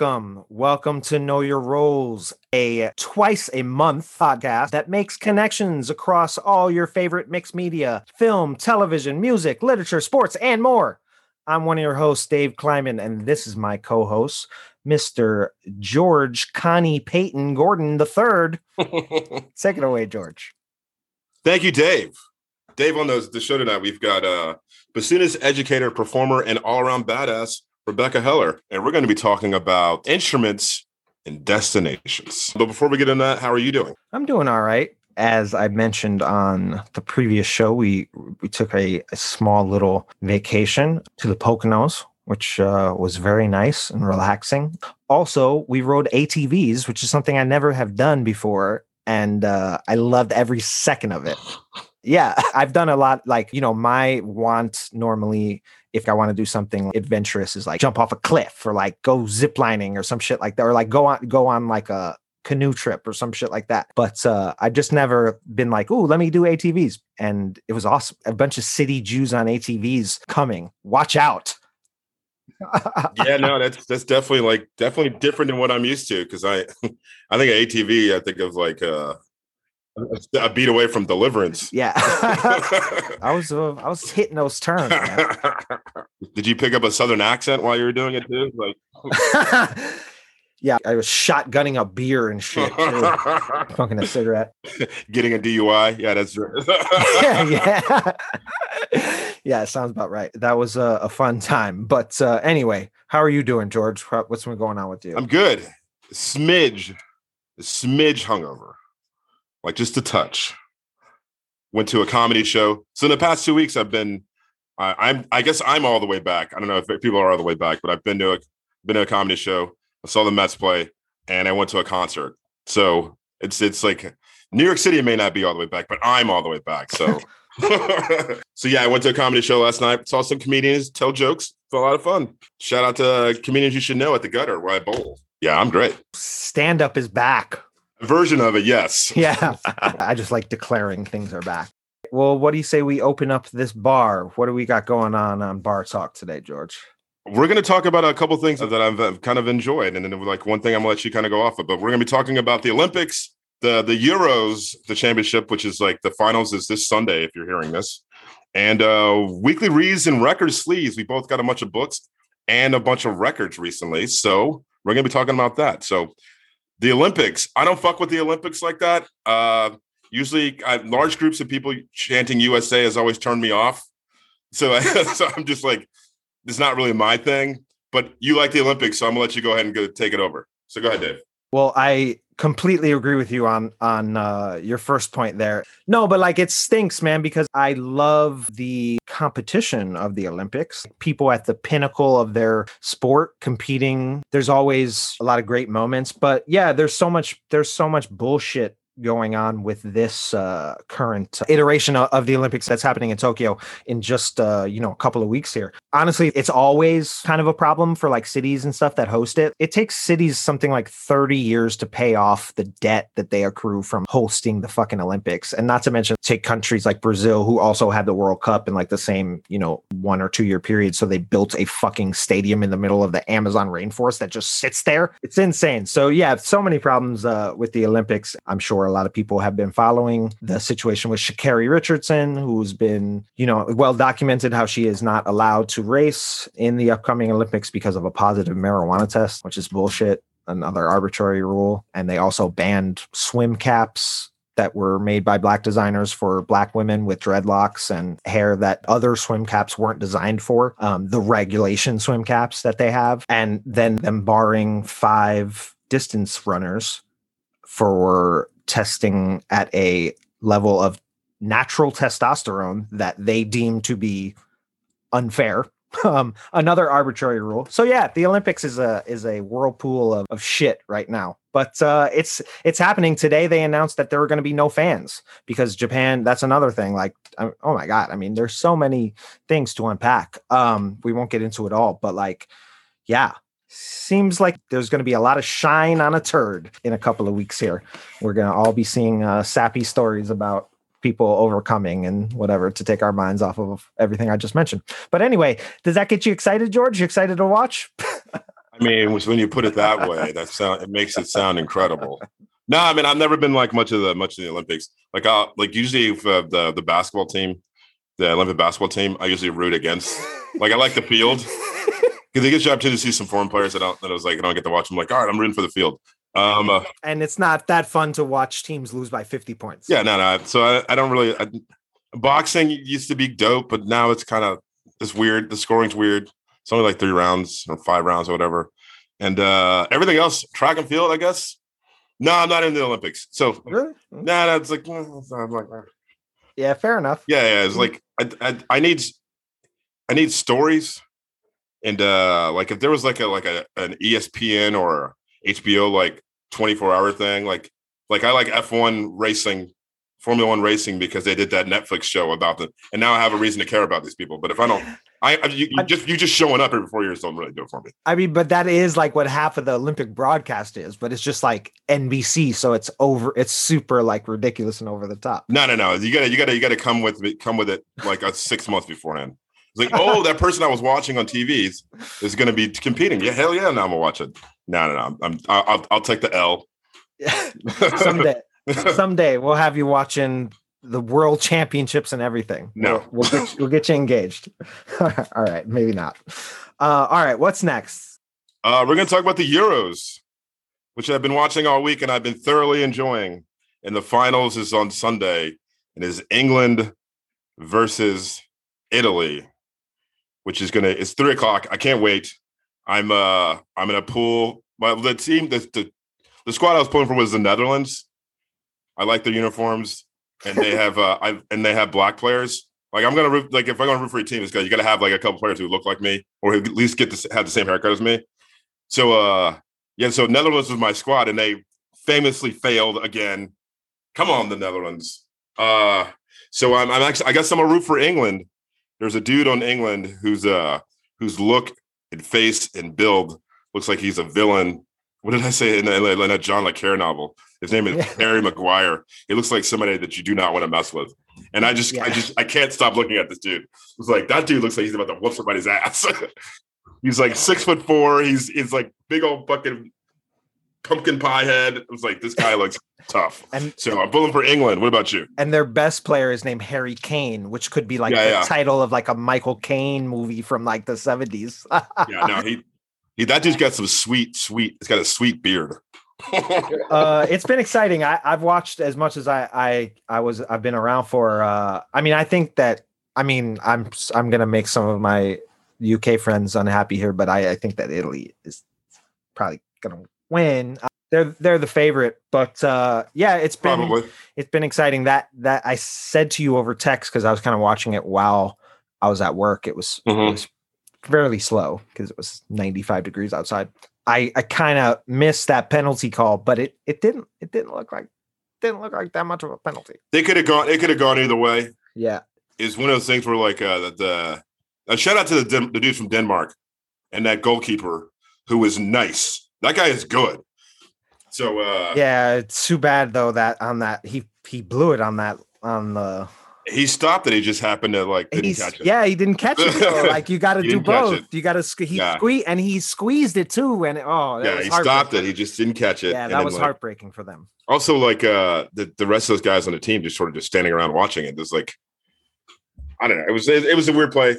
welcome. Welcome to Know Your Roles, a twice a month podcast that makes connections across all your favorite mixed media film, television, music, literature, sports, and more. I'm one of your hosts, Dave Kleiman, and this is my co host, Mr. George Connie Peyton Gordon III. Take it away, George. Thank you, Dave. Dave, on the, the show tonight, we've got uh, bassoonist, educator, performer, and all around badass, Rebekah Heller. And we're going to be talking about instruments and destinations. But before we get into that, how are you doing? I'm doing all right. As I mentioned on the previous show, we we took a, a small little vacation to the Poconos, which uh, was very nice and relaxing. Also, we rode ATVs, which is something I never have done before, and uh, I loved every second of it. Yeah, I've done a lot. Like you know, my want normally if I want to do something adventurous is like jump off a cliff or like go ziplining or some shit like that, or like go on go on like a canoe trip or some shit like that. But uh, I've just never been like, oh, let me do ATVs. And it was awesome. A bunch of city Jews on ATVs coming. Watch out. yeah, no, that's that's definitely like definitely different than what I'm used to because I I think ATV I think of like uh a beat away from deliverance. Yeah, I was uh, I was hitting those turns. Did you pick up a southern accent while you were doing it too? Like, yeah, I was shotgunning a beer and shit, smoking a cigarette, getting a DUI. Yeah, that's right. yeah, yeah, yeah. It sounds about right. That was a, a fun time. But uh, anyway, how are you doing, George? What's been going on with you? I'm good. Smidge, smidge hungover like just a touch. Went to a comedy show. So in the past two weeks, I've been, I, I'm, I guess I'm all the way back. I don't know if people are all the way back, but I've been to a, been to a comedy show. I saw the Mets play, and I went to a concert. So it's, it's like New York City may not be all the way back, but I'm all the way back. So, so yeah, I went to a comedy show last night. Saw some comedians tell jokes. Felt a lot of fun. Shout out to uh, comedians you should know at the Gutter where I bowl. Yeah, I'm great. Stand up is back version of it, yes. Yeah. I just like declaring things are back. Well, what do you say we open up this bar? What do we got going on on Bar Talk today, George? We're going to talk about a couple things that I've kind of enjoyed, and then like one thing I'm going to let you kind of go off of. But we're going to be talking about the Olympics, the the Euros, the championship, which is like the finals is this Sunday if you're hearing this, and uh weekly reads and record sleeves. We both got a bunch of books and a bunch of records recently, so we're going to be talking about that. So the Olympics. I don't fuck with the Olympics like that. Uh, usually, I, large groups of people chanting USA has always turned me off. So, so I'm just like, it's not really my thing. But you like the Olympics, so I'm gonna let you go ahead and go take it over. So go ahead, Dave. Well, I completely agree with you on on uh, your first point there. No, but like it stinks, man, because I love the competition of the Olympics. People at the pinnacle of their sport competing. There's always a lot of great moments, but yeah, there's so much there's so much bullshit going on with this uh, current iteration of the Olympics that's happening in Tokyo in just uh, you know a couple of weeks here. Honestly, it's always kind of a problem for like cities and stuff that host it. It takes cities something like 30 years to pay off the debt that they accrue from hosting the fucking Olympics. And not to mention take countries like Brazil who also had the World Cup in like the same, you know, one or two year period so they built a fucking stadium in the middle of the Amazon rainforest that just sits there. It's insane. So yeah, so many problems uh, with the Olympics. I'm sure a lot of people have been following the situation with Sha'Carri Richardson, who's been, you know, well documented how she is not allowed to race in the upcoming Olympics because of a positive marijuana test, which is bullshit. Another arbitrary rule. And they also banned swim caps that were made by black designers for black women with dreadlocks and hair that other swim caps weren't designed for um, the regulation swim caps that they have and then them barring five distance runners for testing at a level of natural testosterone that they deem to be unfair. Um, another arbitrary rule. So yeah, the Olympics is a is a whirlpool of, of shit right now. But uh, it's it's happening today. They announced that there are going to be no fans because Japan. That's another thing. Like, oh my god. I mean, there's so many things to unpack. Um, we won't get into it all, but like, yeah, seems like there's going to be a lot of shine on a turd in a couple of weeks here. We're going to all be seeing uh, sappy stories about people overcoming and whatever to take our minds off of everything I just mentioned. But anyway, does that get you excited, George? You excited to watch? I mean, when you put it that way, that sound it makes it sound incredible. No, I mean I've never been like much of the much of the Olympics. Like I like usually uh, the the basketball team, the Olympic basketball team, I usually root against. Like I like the field because it gives you opportunity to see some foreign players that I, that I was like I don't get to watch. I'm like, all right, I'm rooting for the field. Um, uh, and it's not that fun to watch teams lose by 50 points. Yeah, no, no. So I, I don't really. I, boxing used to be dope, but now it's kind of it's weird. The scoring's weird. It's only like three rounds or five rounds or whatever. And uh everything else, track and field, I guess. No, I'm not in the Olympics. So really? no, nah, that's like, I'm like yeah, fair enough. Yeah, yeah. It's like I, I, I need I need stories. And uh like if there was like a like a an ESPN or HBO like 24 hour thing, like like I like F1 racing Formula One racing because they did that Netflix show about them, and now I have a reason to care about these people. But if I don't, I, I you, you just you just showing up every four years don't really do it for me. I mean, but that is like what half of the Olympic broadcast is, but it's just like NBC, so it's over. It's super like ridiculous and over the top. No, no, no. You gotta you gotta you gotta come with me, come with it like a six months beforehand. It's like, oh, that person I was watching on TV is, is going to be competing. Yeah, hell yeah, now I'm gonna watch it. No, no, no. I'm, I'll, I'll take the L. Someday. Someday we'll have you watching the world championships and everything. No, we'll, we'll, get, you, we'll get you engaged. all right, maybe not. Uh, all right, what's next? Uh, we're going to talk about the Euros, which I've been watching all week and I've been thoroughly enjoying. And the finals is on Sunday and is England versus Italy, which is gonna it's three o'clock. I can't wait. I'm uh I'm gonna pull My the team the the, the squad I was pulling for was the Netherlands. I like their uniforms, and they have uh, I and they have black players. Like I'm gonna like if I'm gonna root for a team, it's because you gotta have like a couple players who look like me or at least get to have the same haircut as me. So uh yeah, so Netherlands was my squad, and they famously failed again. Come on, the Netherlands. Uh so I'm, I'm actually I guess I'm a root for England. There's a dude on England who's uh whose look and face and build looks like he's a villain. What did I say in, in, in a John Le Carre novel? His name is Harry Maguire. He looks like somebody that you do not want to mess with. And I just, yeah. I just, I can't stop looking at this dude. It's like that dude looks like he's about to whoop somebody's ass. he's like six foot four. He's he's like big old fucking pumpkin pie head. It was like this guy looks tough. And so I'm pulling for England. What about you? And their best player is named Harry Kane, which could be like yeah, the yeah. title of like a Michael Caine movie from like the 70s. yeah, no, he, he that dude's got some sweet, sweet, it's got a sweet beard uh, it's been exciting. I, have watched as much as I, I I was I've been around for. Uh, I mean, I think that I mean I'm I'm gonna make some of my UK friends unhappy here, but I, I think that Italy is probably gonna win. Uh, they're they're the favorite, but uh, yeah, it's been probably. it's been exciting. That that I said to you over text because I was kind of watching it while I was at work. It was, mm-hmm. it was fairly slow because it was 95 degrees outside. I I kind of missed that penalty call, but it it didn't it didn't look like didn't look like that much of a penalty. They could have gone. It could have gone either way. Yeah, it's one of those things where like uh, the, the a shout out to the the dude from Denmark and that goalkeeper who was nice. That guy is good. So uh yeah, it's too bad though that on that he he blew it on that on the he stopped it. He just happened to like didn't catch it. Yeah, he didn't catch it. So, like you got to do both. You got to he yeah. squeeze and he squeezed it too. And oh, yeah, he stopped it. He just didn't catch it. Yeah, that was like, heartbreaking for them. Also, like uh, the the rest of those guys on the team just sort of just standing around watching it. There's like, I don't know. It was it, it was a weird play.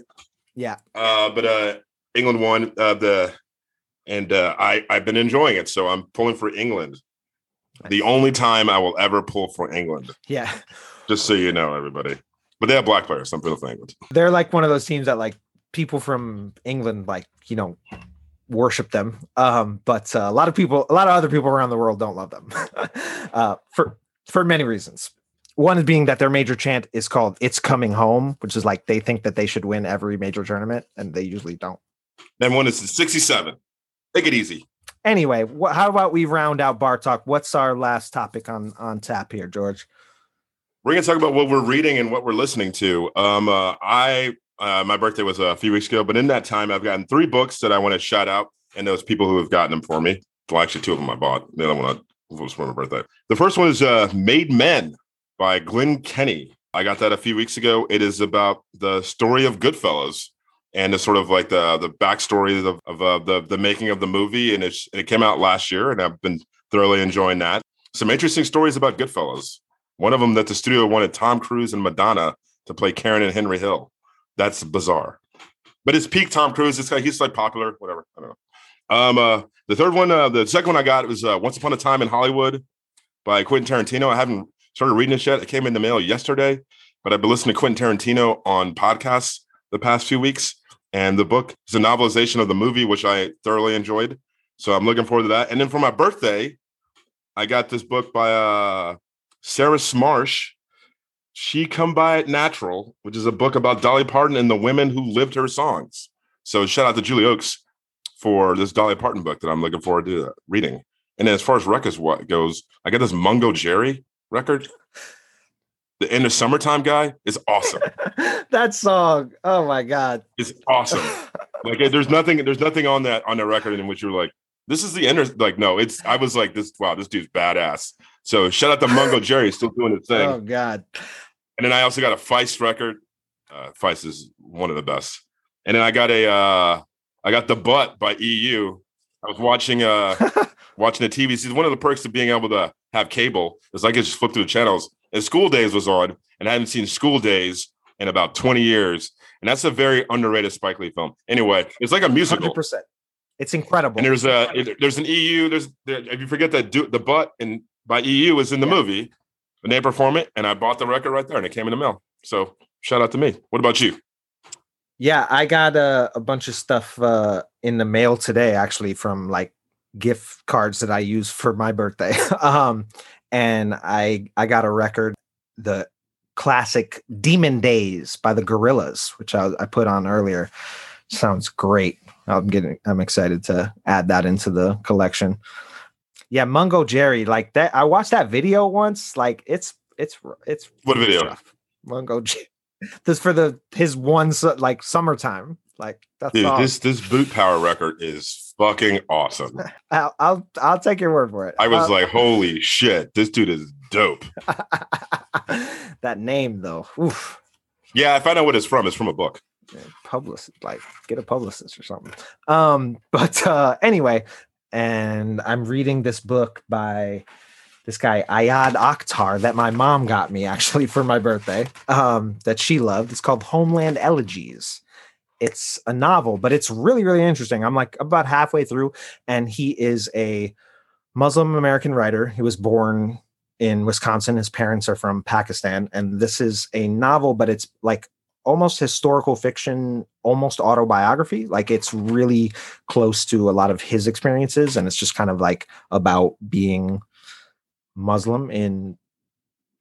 Yeah. Uh, but uh, England won uh, the, and uh, I I've been enjoying it. So I'm pulling for England. The only time I will ever pull for England. Yeah. Just so you know, everybody. But they have black players. Some people think they're like one of those teams that like people from England like you know worship them. Um, but uh, a lot of people, a lot of other people around the world don't love them uh, for for many reasons. One being that their major chant is called "It's Coming Home," which is like they think that they should win every major tournament, and they usually don't. Then one is sixty-seven. Take it easy. Anyway, wh- how about we round out bar talk? What's our last topic on on tap here, George? We're going to talk about what we're reading and what we're listening to. Um, uh, I uh, my birthday was a few weeks ago, but in that time, I've gotten three books that I want to shout out, and those people who have gotten them for me. Well, actually, two of them I bought. The other one was for my birthday. The first one is uh, "Made Men" by Glenn Kenny. I got that a few weeks ago. It is about the story of Goodfellas, and the sort of like the the backstory of, of uh, the the making of the movie, and it it came out last year, and I've been thoroughly enjoying that. Some interesting stories about Goodfellas. One of them that the studio wanted Tom Cruise and Madonna to play Karen and Henry Hill. That's bizarre. But it's peak Tom Cruise. It's he's like popular, whatever. I don't know. Um, uh, the third one, uh, the second one I got was uh, Once Upon a Time in Hollywood by Quentin Tarantino. I haven't started reading it yet. It came in the mail yesterday, but I've been listening to Quentin Tarantino on podcasts the past few weeks. And the book is a novelization of the movie, which I thoroughly enjoyed. So I'm looking forward to that. And then for my birthday, I got this book by uh, Sarah Smarsh. She Come By It Natural, which is a book about Dolly Parton and the women who lived her songs. So shout out to Julie Oakes for this Dolly Parton book that I'm looking forward to reading. And as far as records what goes, I got this Mungo Jerry record. The end of summertime guy is awesome. that song, oh my god, it's awesome. like there's nothing, there's nothing on that on the record in which you're like, this is the end. Like no, it's. I was like this. Wow, this dude's badass. So shout out to Mungo Jerry, still doing his thing. Oh god. And then I also got a Feist record. Uh, Feist is one of the best. And then I got a, uh, I got the butt by EU. I was watching, uh, watching the TV. See, one of the perks of being able to have cable is I could just flip through the channels and School Daze was on, and I hadn't seen School Daze in about 20 years. And that's a very underrated Spike Lee film. Anyway, it's like a musical. 100%. It's incredible. And there's a it, there's an EU. There's there, if you forget that do, the butt and by EU is in the yeah. movie, and they perform it, and I bought the record right there, and it came in the mail. So shout out to me. What about you? Yeah, I got a, a bunch of stuff uh, in the mail today, actually, from like gift cards that I use for my birthday. um, and I I got a record, the classic Demon Days by the Gorillaz, which I, I put on earlier. Sounds great. I'm getting I'm excited to add that into the collection. Yeah, Mungo Jerry, like that. I watched that video once. Like it's it's it's what video? Rough. Mungo Jerry. This for the his one like summertime. Like that's Dude, this this boot power record is fucking awesome. I'll I'll, I'll take your word for it. I was like, holy shit, this dude is dope. that name though. Oof. Yeah, I found out what it's from. It's from a book. Publicist, like get a publicist or something. Um, but uh anyway, and I'm reading this book by this guy Ayad Akhtar that my mom got me actually for my birthday. Um, that she loved. It's called Homeland Elegies it's a novel, but it's really, really interesting. I'm like about halfway through, and he is a Muslim American writer. He was born in Wisconsin. His parents are from Pakistan. And this is a novel, but it's like almost historical fiction, almost autobiography. Like it's really close to a lot of his experiences. And it's just kind of like about being Muslim in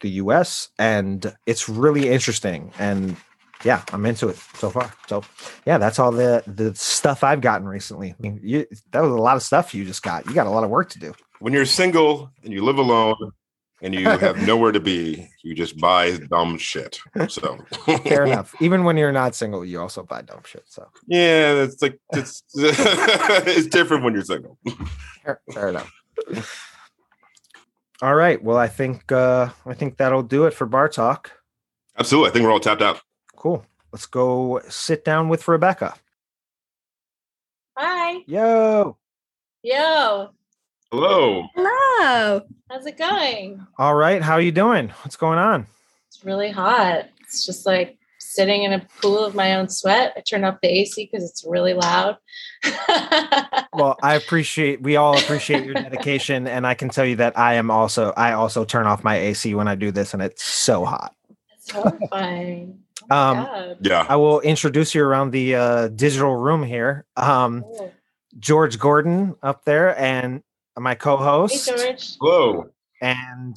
the US. And it's really interesting. And yeah, I'm into it so far. So yeah, that's all the the stuff I've gotten recently. I mean, you, that was a lot of stuff you just got. You got a lot of work to do. When you're single and you live alone and you have nowhere to be, you just buy dumb shit. So fair enough. Even when you're not single, you also buy dumb shit. So yeah, it's like it's it's different when you're single. Fair, fair enough. All right. Well, I think uh I think that'll do it for bar talk. Absolutely. I think we're all tapped out. Cool. Let's go sit down with Rebekah. Hi. Yo. Yo. Hello. Hello. How's it going? All right. How are you doing? What's going on? It's really hot. It's just like sitting in a pool of my own sweat. I turn off the AC because it's really loud. well, I appreciate we all appreciate your dedication and I can tell you that I am also I also turn off my AC when I do this and it's so hot. It's horrifying. Oh um, yeah, I will introduce you around the uh, digital room here. Um, oh. George Gordon up there, and my co-host. Hey, George. Hello. And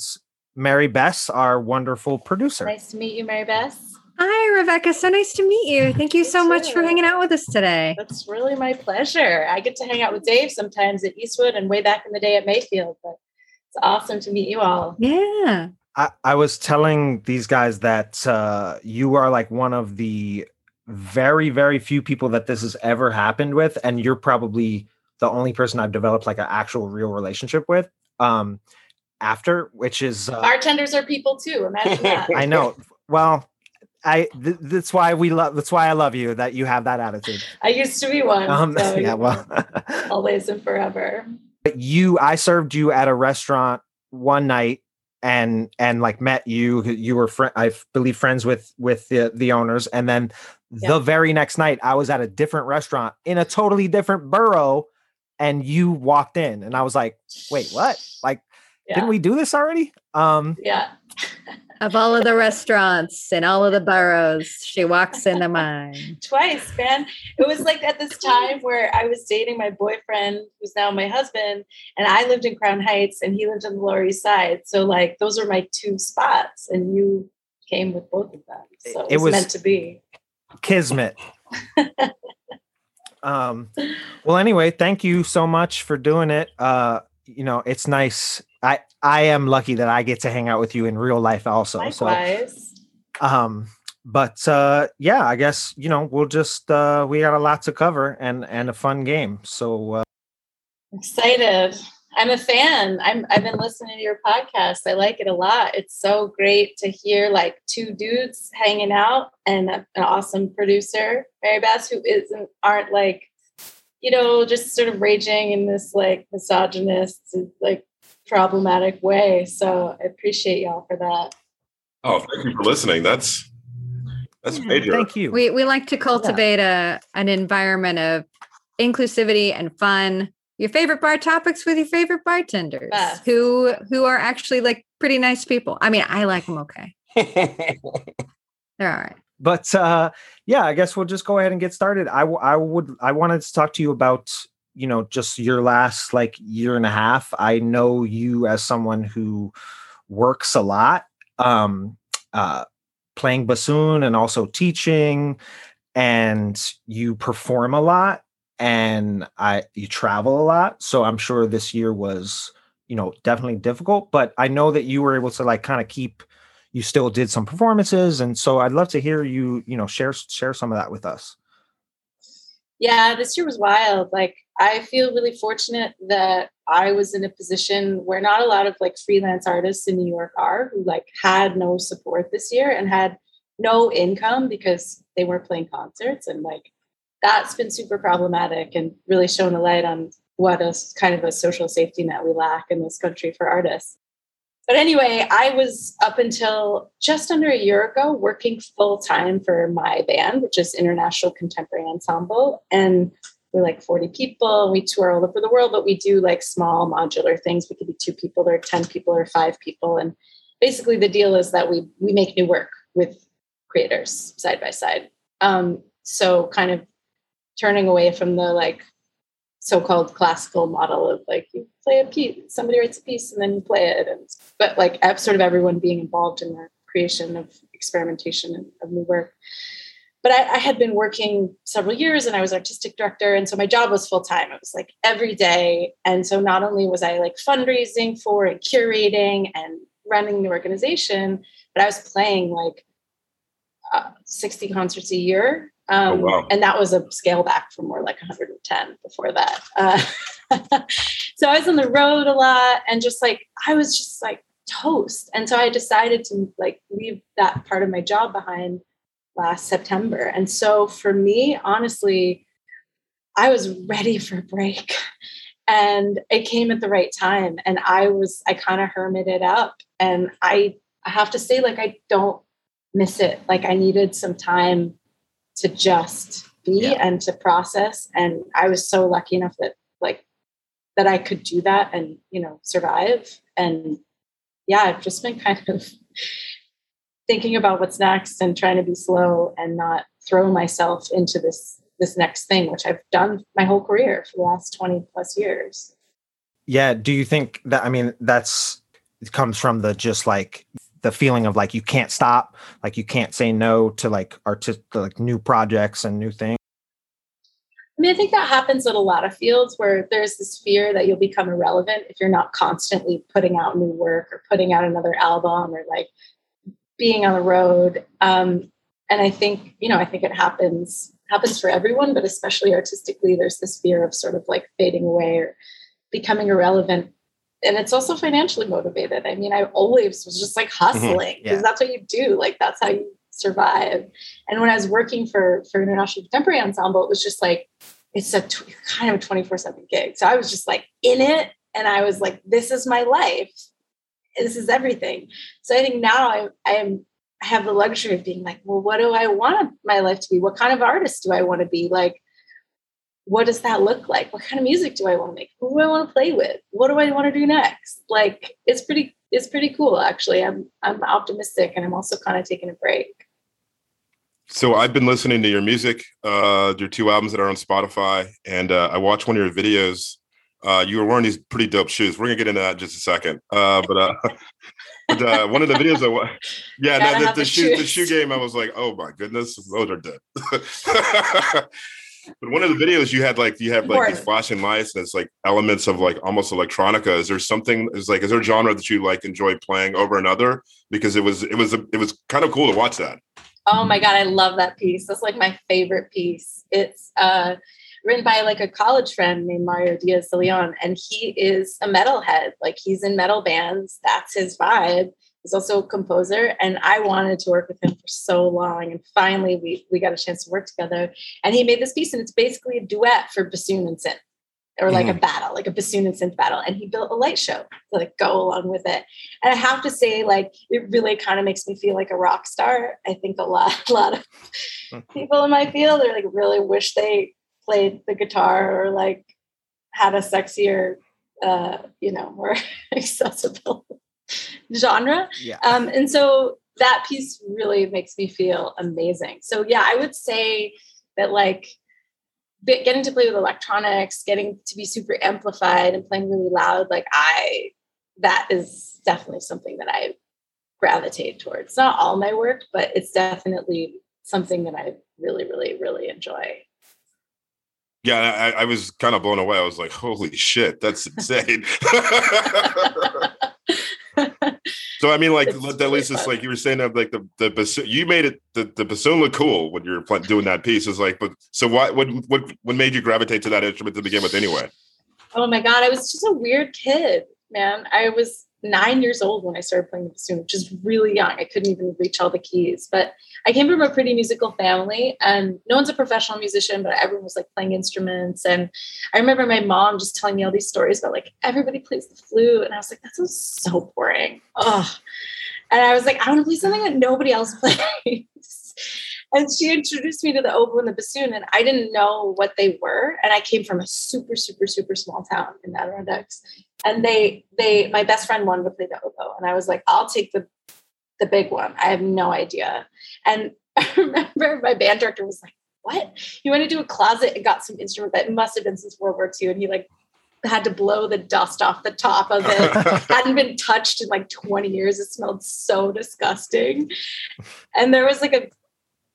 Mary Bess, our wonderful producer. Nice to meet you, Mary Bess. Hi, Rebekah. So nice to meet you. Thank you so much for hanging out with us today. That's really my pleasure. I get to hang out with Dave sometimes at Eastwood and way back in the day at Mayfield, but it's awesome to meet you all. Yeah. I, I was telling these guys that uh, you are like one of the very, very few people that this has ever happened with, and you're probably the only person I've developed like an actual real relationship with. Um, after, which is uh, bartenders are people too. Imagine that. I know. Well, I th- that's why we love that's why I love you that you have that attitude. I used to be one. Um, so, yeah, well, always and forever. But you I served you at a restaurant one night and and like met you you were fr- I believe friends with with the the owners and then Yeah. the very next night I was at a different restaurant in a totally different borough and you walked in and I was like wait what like Yeah. didn't we do this already um Yeah. Of all of the restaurants in all of the boroughs, she walks into mine. Twice, man. It was like at this time where I was dating my boyfriend, who's now my husband, and I lived in Crown Heights and he lived on the Lower East Side. So, like, those are my two spots, and you came with both of them. So it, It was, was- meant to be. kismet um well anyway thank you so much for doing it uh you know it's nice i i am lucky that i get to hang out with you in real life also Likewise. so um but uh yeah i guess you know we'll just uh we got a lot to cover and and a fun game so uh, Excited. I'm a fan. I'm I've been listening to your podcast. I like it a lot. It's so great to hear like two dudes hanging out and an awesome producer, Mary Bass, who isn't aren't like, you know, just sort of raging in this like misogynist, like problematic way. So I appreciate y'all for that. Oh, thank you for listening. That's that's Yeah, major. thank you We we like to cultivate a an environment of inclusivity and fun. Your favorite bar topics with your favorite bartenders Best. who who are actually like pretty nice people. I mean, I like them okay. They're all right. but uh yeah i guess we'll just go ahead and get started i w- i would i wanted to talk to you about you know just your last like year and a half i know you as someone who works a lot um uh playing bassoon and also teaching and you perform a lot and i you travel a lot so i'm sure this year was you know definitely difficult but i know that you were able to like kind of keep you still did some performances and so i'd love to hear you you know share share some of that with us Yeah, this year was wild. Like, I feel really fortunate that I was in a position where not a lot of like freelance artists in New York are who like had no support this year and had no income because they weren't playing concerts. And like, that's been super problematic and really shown a light on what a kind of a social safety net we lack in this country for artists. But anyway, I was up until just under a year ago working full time for my band, which is International Contemporary Ensemble. And we're like 40 people. We tour all over the world, but we do like small modular things. We could be two people or 10 people or five people. And basically the deal is that we we make new work with creators side by side. Um, so kind of turning away from the like so-called classical model of like you play a piece, somebody writes a piece and then you play it, and but like sort of everyone being involved in the creation of experimentation of new work. But I, I had been working several years and I was artistic director, and so my job was full time. It was like every day, and so not only was I like fundraising for and curating and running the organization, but I was playing like uh, 60 concerts a year. Um, Oh, wow. And that was a scale back from more like 110 before that. Uh, so I was on the road a lot and just like, I was just like toast. And so I decided to like leave that part of my job behind last September. And so for me, honestly, I was ready for a break. And it came at the right time. And I was, I kind of hermited up. And I, I have to say, like, I don't miss it. Like, I needed some time to just be Yeah. and to process. And I was so lucky enough that, like, that I could do that and, you know, survive. And yeah, I've just been kind of thinking about what's next and trying to be slow and not throw myself into this this next thing which i've done my whole career for the last 20 plus years yeah do you think that i mean that's it comes from the just like the feeling of like you can't stop like you can't say no to like artist like new projects and new things i mean i think that happens in a lot of fields where there's this fear that you'll become irrelevant if you're not constantly putting out new work or putting out another album or like being on the road. Um, and i think you know i think it happens happens for everyone but especially artistically there's this fear of sort of like fading away or becoming irrelevant and it's also financially motivated i mean i always was just like mm-hmm. hustling because yeah. that's what you do like that's how you survive. And when I was working for for International Contemporary Ensemble, it was just like it's a t- kind of a 24/7 gig. So I was just like in it and I was like this is my life. This is everything. So I think now I I am I have the luxury of being like, well, what do I want my life to be? What kind of artist do I want to be? Like what does that look like? What kind of music do I want to make? Who do I want to play with? What do I want to do next? Like it's pretty it's pretty cool actually. I'm I'm optimistic and I'm also kind of taking a break. So I've been listening to your music, uh, your two albums that are on Spotify, and uh, I watched one of your videos. Uh, you were wearing these pretty dope shoes. We're gonna get into that in just a second. Uh, but uh, but uh, one of the videos I watched, yeah, no, the, the, the shoe the shoe game, I was like, oh my goodness, those are dead. but one of the videos you had like you have like these flashing lights and it's like elements of like almost electronica. Is there something is like is there a genre that you like enjoy playing over another? Because it was it was it was kind of cool to watch that. Oh my god, I love that piece. That's like my favorite piece. It's uh written by like a college friend named Mario Diaz de Leon, and he is a metalhead. Like he's in metal bands. That's his vibe. He's also a composer, and I wanted to work with him for so long. And finally, we we got a chance to work together. And he made this piece, and it's basically a duet for bassoon and synth, or like mm. a battle, like a bassoon and synth battle. And he built a light show to like go along with it. And I have to say, like, it really kind of makes me feel like a rock star. I think a lot, a lot of people in my field are like really wish they played the guitar or like had a sexier, uh, you know, more accessible genre. Yeah. Um, and so that piece really makes me feel amazing. So yeah, I would say that like getting to play with electronics, getting to be super amplified and playing really loud, like I that is definitely something that I gravitate towards. Not all my work, but it's definitely something that I really, really, really enjoy. Yeah, I, I was kind of blown away. I was like, "Holy shit, that's insane!" so I mean, like it's at least it's like you were saying that like the the bassoon, you made it the, the bassoon look cool when you were doing that piece. Is like, but so what what what what made you gravitate to that instrument to begin with anyway? Oh my god, I was just a weird kid, man. I was nine years old when I started playing the bassoon, which is really young. I couldn't even reach all the keys. But I came from a pretty musical family, and no one's a professional musician, but everyone was like playing instruments. And I remember my mom just telling me all these stories about like everybody plays the flute, and I was like, that sounds so boring. Ugh. And I was like, I want to play something that nobody else plays. And she introduced me to the oboe and the bassoon, and I didn't know what they were. And I came from a super, super, super small town in the Adirondacks, and they they my best friend wanted to play the oboe and i was like i'll take the the big one. I have no idea. And i remember my band director was like what? He went into a closet and got some instrument that must have been since world war ii and he like had to blow the dust off the top of it. Hadn't been touched in like 20 years. It smelled so disgusting. And there was like a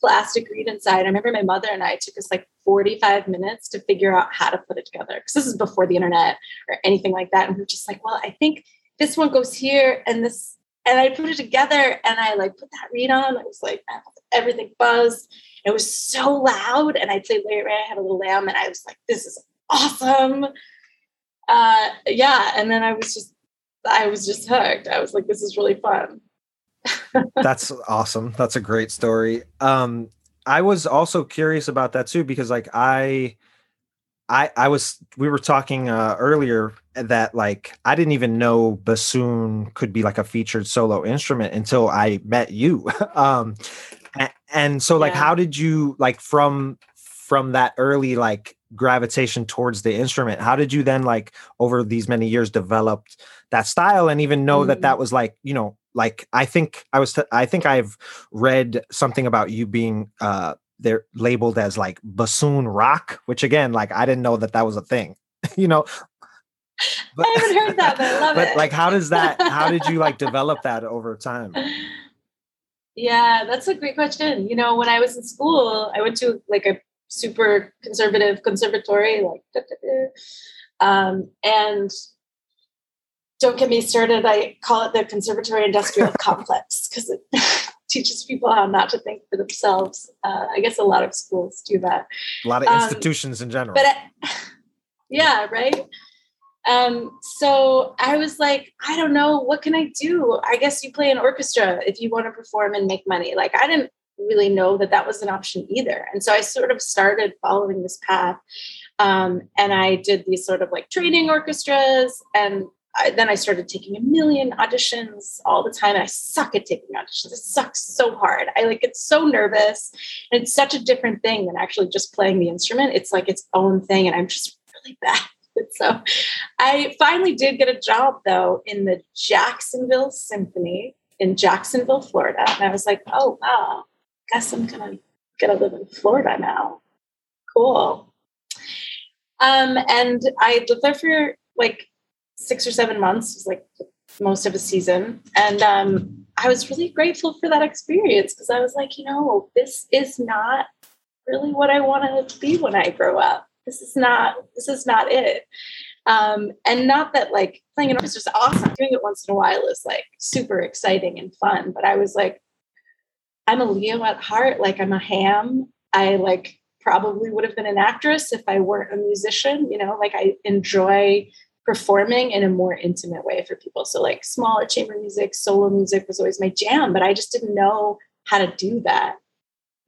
plastic reed inside. I remember my mother and I took us like 45 minutes to figure out how to put it together because this is before the internet or anything like that. And we are just like, well, I think this one goes here and this, and I put it together and I like put that reed on. I was like, everything buzzed. It was so loud. And I played Larry Ray. I had a little lamb and I was like, this is awesome. Uh, yeah. And then I was just, I was just hooked. I was like, this is really fun. That's awesome. That's a great story. Um, I was also curious about that too because like I I I was we were talking uh earlier that like I didn't even know bassoon could be like a featured solo instrument until I met you. um and, and so like yeah. how did you like from from that early like gravitation towards the instrument how did you then like over these many years developed that style and even know mm. that that mm. was like you know like i think i was t- I think i've read something about you being uh they're labeled as like bassoon rock which again like i didn't know that that was a thing you know but, i haven't heard that but i love it. but it like how does that how did you like develop that over time yeah that's a great question you know when i was in school i went to like a super conservative conservatory like. Um, and don't get me started. I call it the conservatory industrial complex because it teaches people how not to think for themselves. Uh, I guess a lot of schools do that. A lot of um, institutions in general. But I, yeah, right. Um, so I was like, I don't know, what can I do? I guess you play an orchestra if you want to perform and make money. Like I didn't really know that that was an option either. And so I sort of started following this path. Um, and I did these sort of like training orchestras. And I, then I started taking a million auditions all the time. And I suck at taking auditions. It sucks so hard. I like get so nervous. And it's such a different thing than actually just playing the instrument. It's like its own thing. And I'm just really bad. So I finally did get a job though in the Jacksonville Symphony in Jacksonville, Florida. And I was like, oh wow, guess I'm gonna gonna live in Florida now. Cool. Um, and I lived there for like six or seven months, was like most of a season. And um, I was really grateful for that experience because I was like, you know, this is not really what I want to be when I grow up. This is not, this is not it. Um, and not that like playing an orchestra is awesome. Doing it once in a while is like super exciting and fun. But I was like, I'm a Leo at heart. Like I'm a ham. I like probably would have been an actress if I weren't a musician. You know, like I enjoy performing in a more intimate way for people. So like smaller chamber music, solo music was always my jam, but I just didn't know how to do that.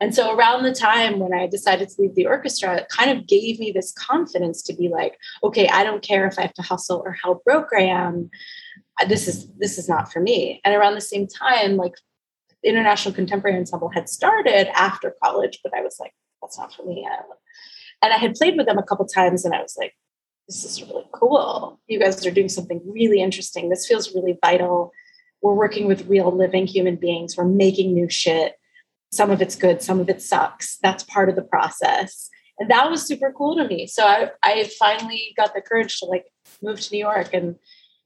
And so around the time when I decided to leave the orchestra, it kind of gave me this confidence to be like, okay, I don't care if I have to hustle or how broke I am. This is this is not for me. And around the same time, like International Contemporary Ensemble had started after college, but I was like, that's not for me. And I had played with them a couple times and I was like, this is really cool. You guys are doing something really interesting. This feels really vital. We're working with real living human beings. We're making new shit. Some of it's good, some of it sucks. That's part of the process. And that was super cool to me. So I, I finally got the courage to like move to New York and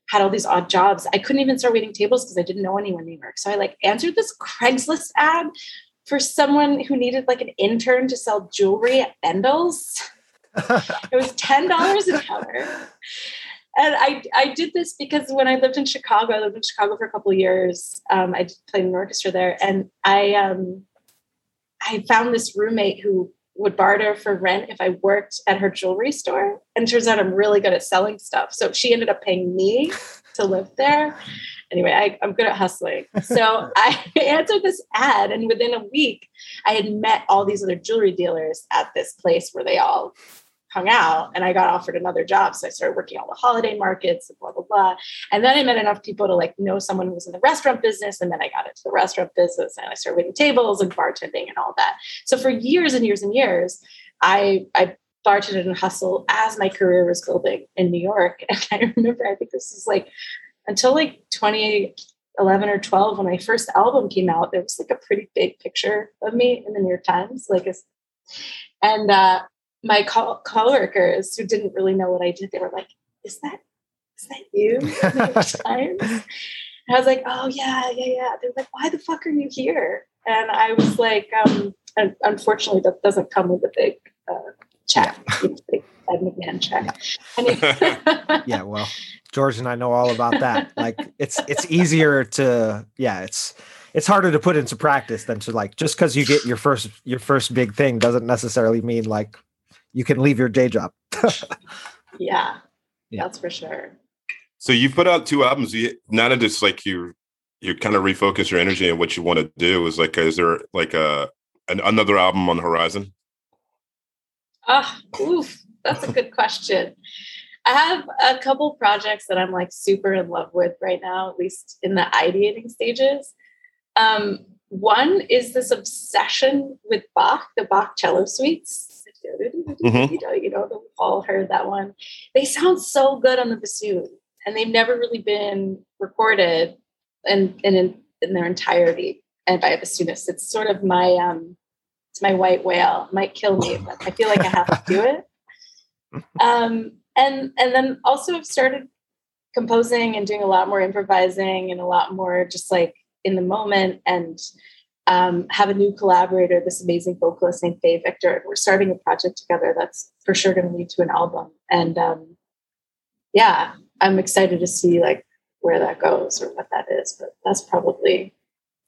had all these odd jobs. I couldn't even start waiting tables because I didn't know anyone in New York. So I like answered this Craigslist ad for someone who needed like an intern to sell jewelry at Bendel's. it was ten dollars an hour. And I, I did this because when I lived in Chicago, I lived in Chicago for a couple years. Um, I played in an orchestra there, and I um, I found this roommate who would barter for rent if I worked at her jewelry store. And turns out I'm really good at selling stuff. So she ended up paying me to live there. Anyway, I, am good at hustling. So I answered this ad, and within a week, I had met all these other jewelry dealers at this place where they all hung out and I got offered another job. So I started working all the holiday markets and blah, blah, blah. And then I met enough people to like know someone who was in the restaurant business. And then I got into the restaurant business and I started waiting tables and bartending and all that. So for years and years and years, I, I bartended and hustled as my career was building in New York. And I remember, I think this is like until like 2011 or 12, when my first album came out, there was like a pretty big picture of me in the New York Times. Like, a, and uh, my co- coworkers who didn't really know what I did, they were like, "Is that is that you?" Times. And I was like, "Oh yeah, yeah, yeah." They're like, "Why the fuck are you here?" And I was like, um, "Unfortunately, that doesn't come with a big uh, check, big Ed McMahon check." yeah, well, George and I know all about that. Like, it's it's easier to yeah, it's it's harder to put into practice than to like just because you get your first your first big thing doesn't necessarily mean like you can leave your day job. yeah, yeah, that's for sure. So you've put out two albums. You not it's like you you kind of refocus your energy on what you want to do. Is like is there like a an, another album on the horizon? Ah, oof, that's a good question. I have a couple projects that I'm like super in love with right now, at least in the ideating stages. Um, one is this obsession with Bach, the Bach cello suites mm-hmm. you know, you know, we've all heard that one. They sound so good on the bassoon, and they've never really been recorded and in, in, in their entirety and by a bassoonist. It's sort of my um, it's my white whale. It might kill me, but I feel like I have to do it. Um, and and then also I've started composing and doing a lot more improvising and a lot more just like in the moment and um, have a new collaborator, this amazing vocalist named Fay Victor. And We're starting a project together that's for sure going to lead to an album. And um, yeah, I'm excited to see like where that goes or what that is. But that's probably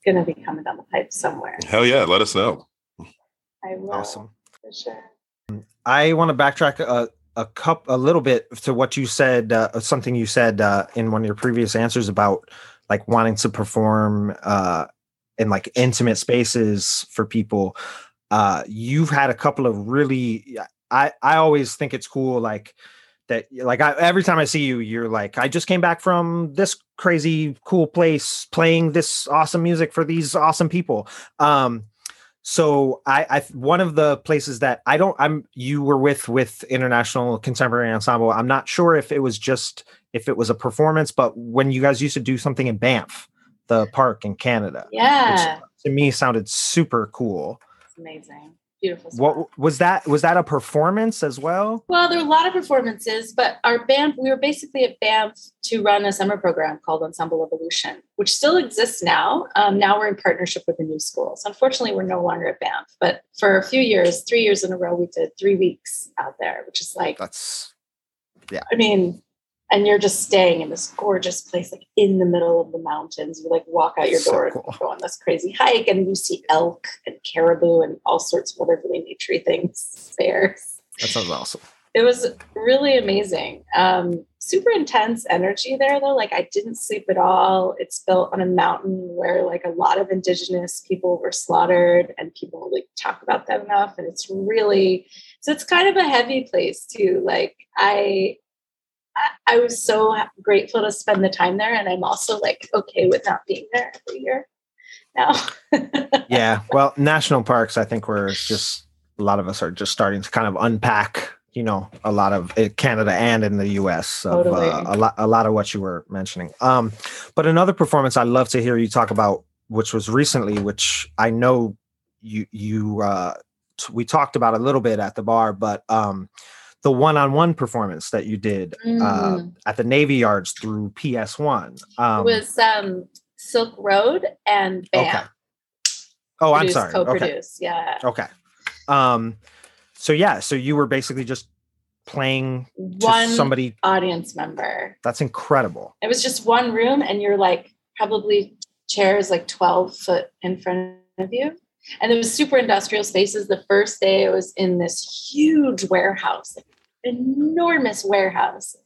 going to be coming down the pipe somewhere. Hell yeah, let us know. I will. Awesome. For sure. I want to backtrack a, a cup a little bit to what you said, uh, something you said uh, in one of your previous answers about like wanting to perform uh, in like intimate spaces for people. Uh, you've had a couple of really. I I always think it's cool like that like I, every time I see you, you're like, I just came back from this crazy cool place playing this awesome music for these awesome people. Um, so I, I one of the places that I don't I'm you were with with International Contemporary Ensemble. I'm not sure if it was just if it was a performance, but when you guys used to do something in Banff, the park in Canada, Yeah. to me sounded super cool. It's amazing. Beautiful. spot. What was that? Was that a performance as well? Well, there were a lot of performances, but our band, we were basically at Banff to run a summer program called Ensemble Evolution, which still exists now. Um, now we're in partnership with the new schools. Unfortunately, we're no longer at Banff, but for a few years, three years in a row, we did three weeks out there, which is like, That's yeah. I mean, and you're just staying in this gorgeous place, like in the middle of the mountains. You like walk out your So door cool. and go on this crazy hike, and you see elk and caribou and all sorts of other really naturey things, bears that sounds awesome. it was really amazing. Um, super intense energy there, though. Like I didn't sleep at all. It's built on a mountain where like a lot of indigenous people were slaughtered, and people like talk about that enough. And it's really so it's kind of a heavy place too. Like I. I- was so grateful to spend the time there, and I'm also like okay with not being there every year now. yeah well national parks i think we're just a lot of us are just starting to kind of unpack you know a lot of uh, canada and in the us of Totally. uh, a lot a lot of what you were mentioning um but another performance i'd love to hear you talk about which was recently which i know you you uh we talked about a little bit at the bar but um the one-on-one performance that you did uh, Mm. at the navy yards through ps1 um it was um, Silkroad and BAM. okay oh i'm sorry okay Co-produced, yeah. Okay. Um so yeah, so you were basically just playing to One somebody audience member. that's incredible. It was just one room, and you're like probably chairs like 12 foot in front of you. And it was super industrial spaces. The first day it was in this huge warehouse, like enormous warehouse.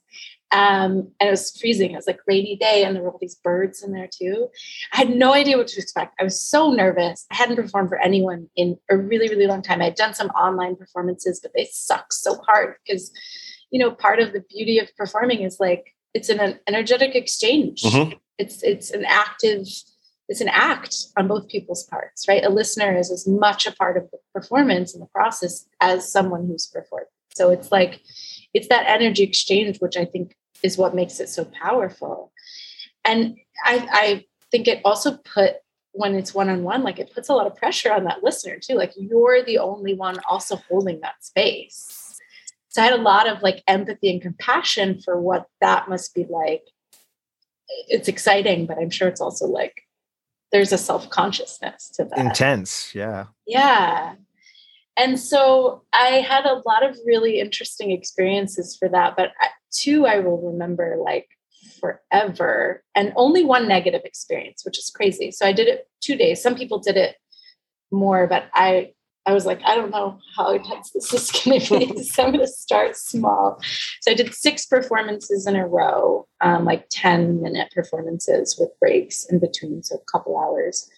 Um, and it was freezing. It was like rainy day, and there were all these birds in there too. I had no idea what to expect. I was so nervous. I hadn't performed for anyone in a really, really long time. I had done some online performances, but they suck so hard because, you know, part of the beauty of performing is like it's an, energetic exchange. Mhm. It's it's an active, it's an act on both people's parts, right? A listener is as much a part of the performance and the process as someone who's performed. So it's like it's that energy exchange, which I think is what makes it so powerful. And I, I think it also put when it's one on one, like it puts a lot of pressure on that listener too. Like you're the only one also holding that space. So I had a lot of like empathy and compassion for what that must be like. It's exciting, but I'm sure it's also like there's a self consciousness to that. Intense. Yeah. Yeah. And so I had a lot of really interesting experiences for that, but two I will remember like forever, and only one negative experience, which is crazy. So I did it two days. Some people did it more, but I I was like, I don't know how intense this is going to be. so I'm going to start small. So I did six performances in a row, um, like 10 minute performances with breaks in between, so a couple hours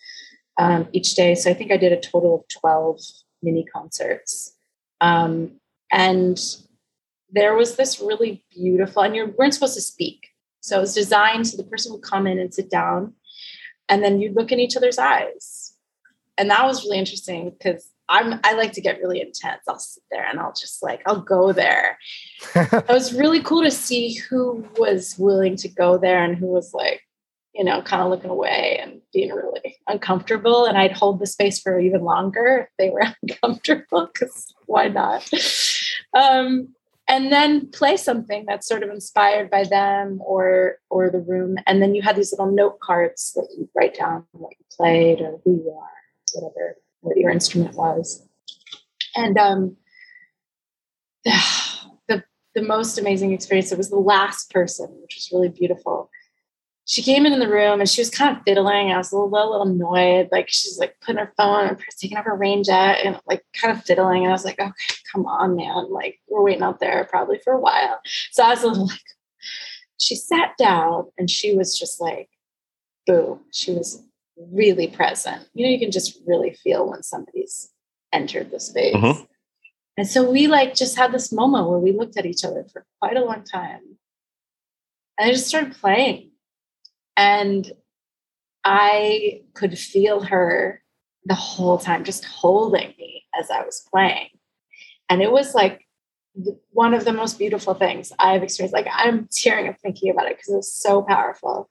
um, each day. So I think I did a total of 12 mini concerts. Um, and there was this really beautiful, and you weren't supposed to speak. So it was designed so the person would come in and sit down, and then you'd look in each other's eyes. And that was really interesting because I'm I like to get really intense. I'll sit there and I'll just like I'll go there. It was really cool to see who was willing to go there and who was like, you know, kind of looking away and being really uncomfortable. And I'd hold the space for even longer if they were uncomfortable, because why not? Um, and then play something that's sort of inspired by them or or the room. And then you had these little note cards that you write down what you played or who you are, whatever what your instrument was. And um, the the most amazing experience. It was the last person, which was really beautiful. She came in the room and she was kind of fiddling. I was a little, little annoyed. Like she's like putting her phone and taking off her rain jet and like kind of fiddling. And I was like, okay, come on, man. Like we're waiting out there probably for a while. So I was a little like, she sat down and she was just like, boom. She was really present. You know, you can just really feel when somebody's entered the space. Mhm. And so we like just had this moment where we looked at each other for quite a long time. And I just started playing. And I could feel her the whole time just holding me as I was playing. And it was like one of the most beautiful things I've experienced. Like I'm tearing up thinking about it because it was so powerful.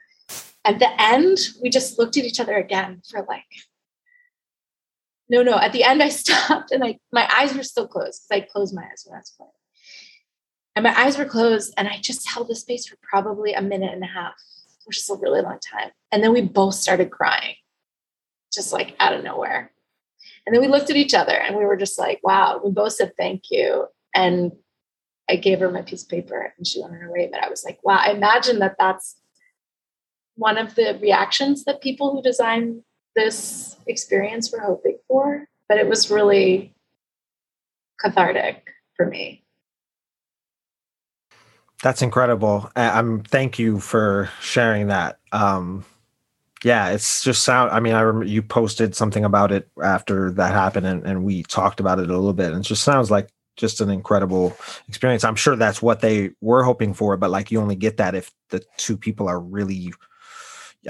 At the end, we just looked at each other again for like, no, no. At the end, I stopped and I my eyes were still closed because I closed my eyes when I was playing. And my eyes were closed, and I just held the space for probably a minute and a half, which is a really long time. And then we both started crying, just like out of nowhere. And then we looked at each other and we were just like, wow, we both said thank you. And I gave her my piece of paper and she went on her way. But I was like, wow, I imagine that that's one of the reactions that people who designed this experience were hoping for. But it was really cathartic for me. That's incredible. I'm thank you for sharing that. Um, yeah, it's just sound. I mean, I remember you posted something about it after that happened, and, and we talked about it a little bit. And it just sounds like just an incredible experience. I'm sure that's what they were hoping for, but like you only get that if the two people are really.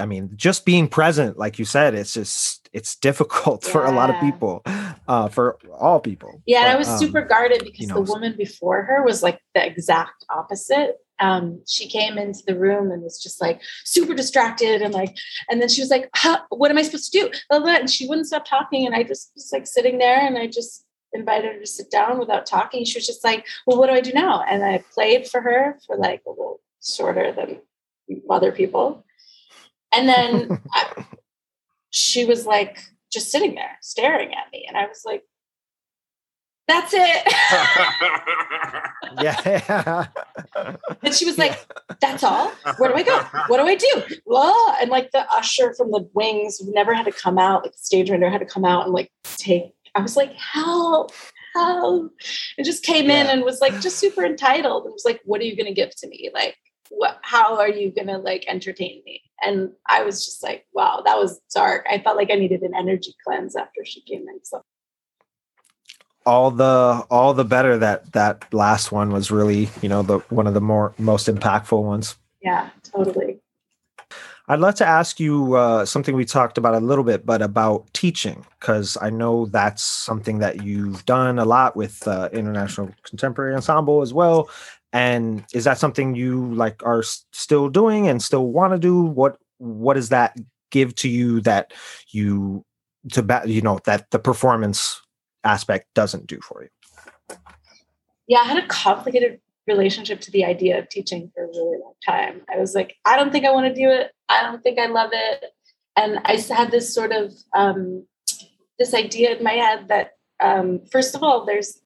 I mean, just being present, like you said, it's just it's difficult for a lot of people, uh, for all people. Yeah, and I was um, super guarded because you the woman before her was like the exact opposite. Um, she came into the room and was just like super distracted and like, and then she was like, huh, "What am I supposed to do?" Blah, blah, And she wouldn't stop talking, and I just was like sitting there, and I just invited her to sit down without talking. She was just like, "Well, what do I do now?" And I played for her for like a little shorter than other people, and then I, she was like just sitting there staring at me, and I was like, "That's it." yeah. And she was like, "That's all. Where do I go? What do I do?" Blah. And like the usher from the wings never had to come out. Like the stage render had to come out and like take. I was like, "Help! Help!" It just came in and was like just super entitled. And was like, "What are you going to give to me? Like, what? How are you going to like entertain me?" And I was just like, "Wow, that was dark." I felt like I needed an energy cleanse after she came in. So all the all the better that that last one was really you know the one of the more most impactful ones yeah, totally. i'd love to ask you uh, something we talked about a little bit but about teaching because i know that's something that you've done a lot with uh, international contemporary ensemble as well and is that something you like are still doing and still want to do what what does that give to you that you to ba- you know that the performance aspect doesn't do for you yeah, I had a complicated relationship to the idea of teaching for a really long time. I was like, I don't think I want to do it. I don't think I love it. And i had this sort of um, this idea in my head that um, first of all, there's,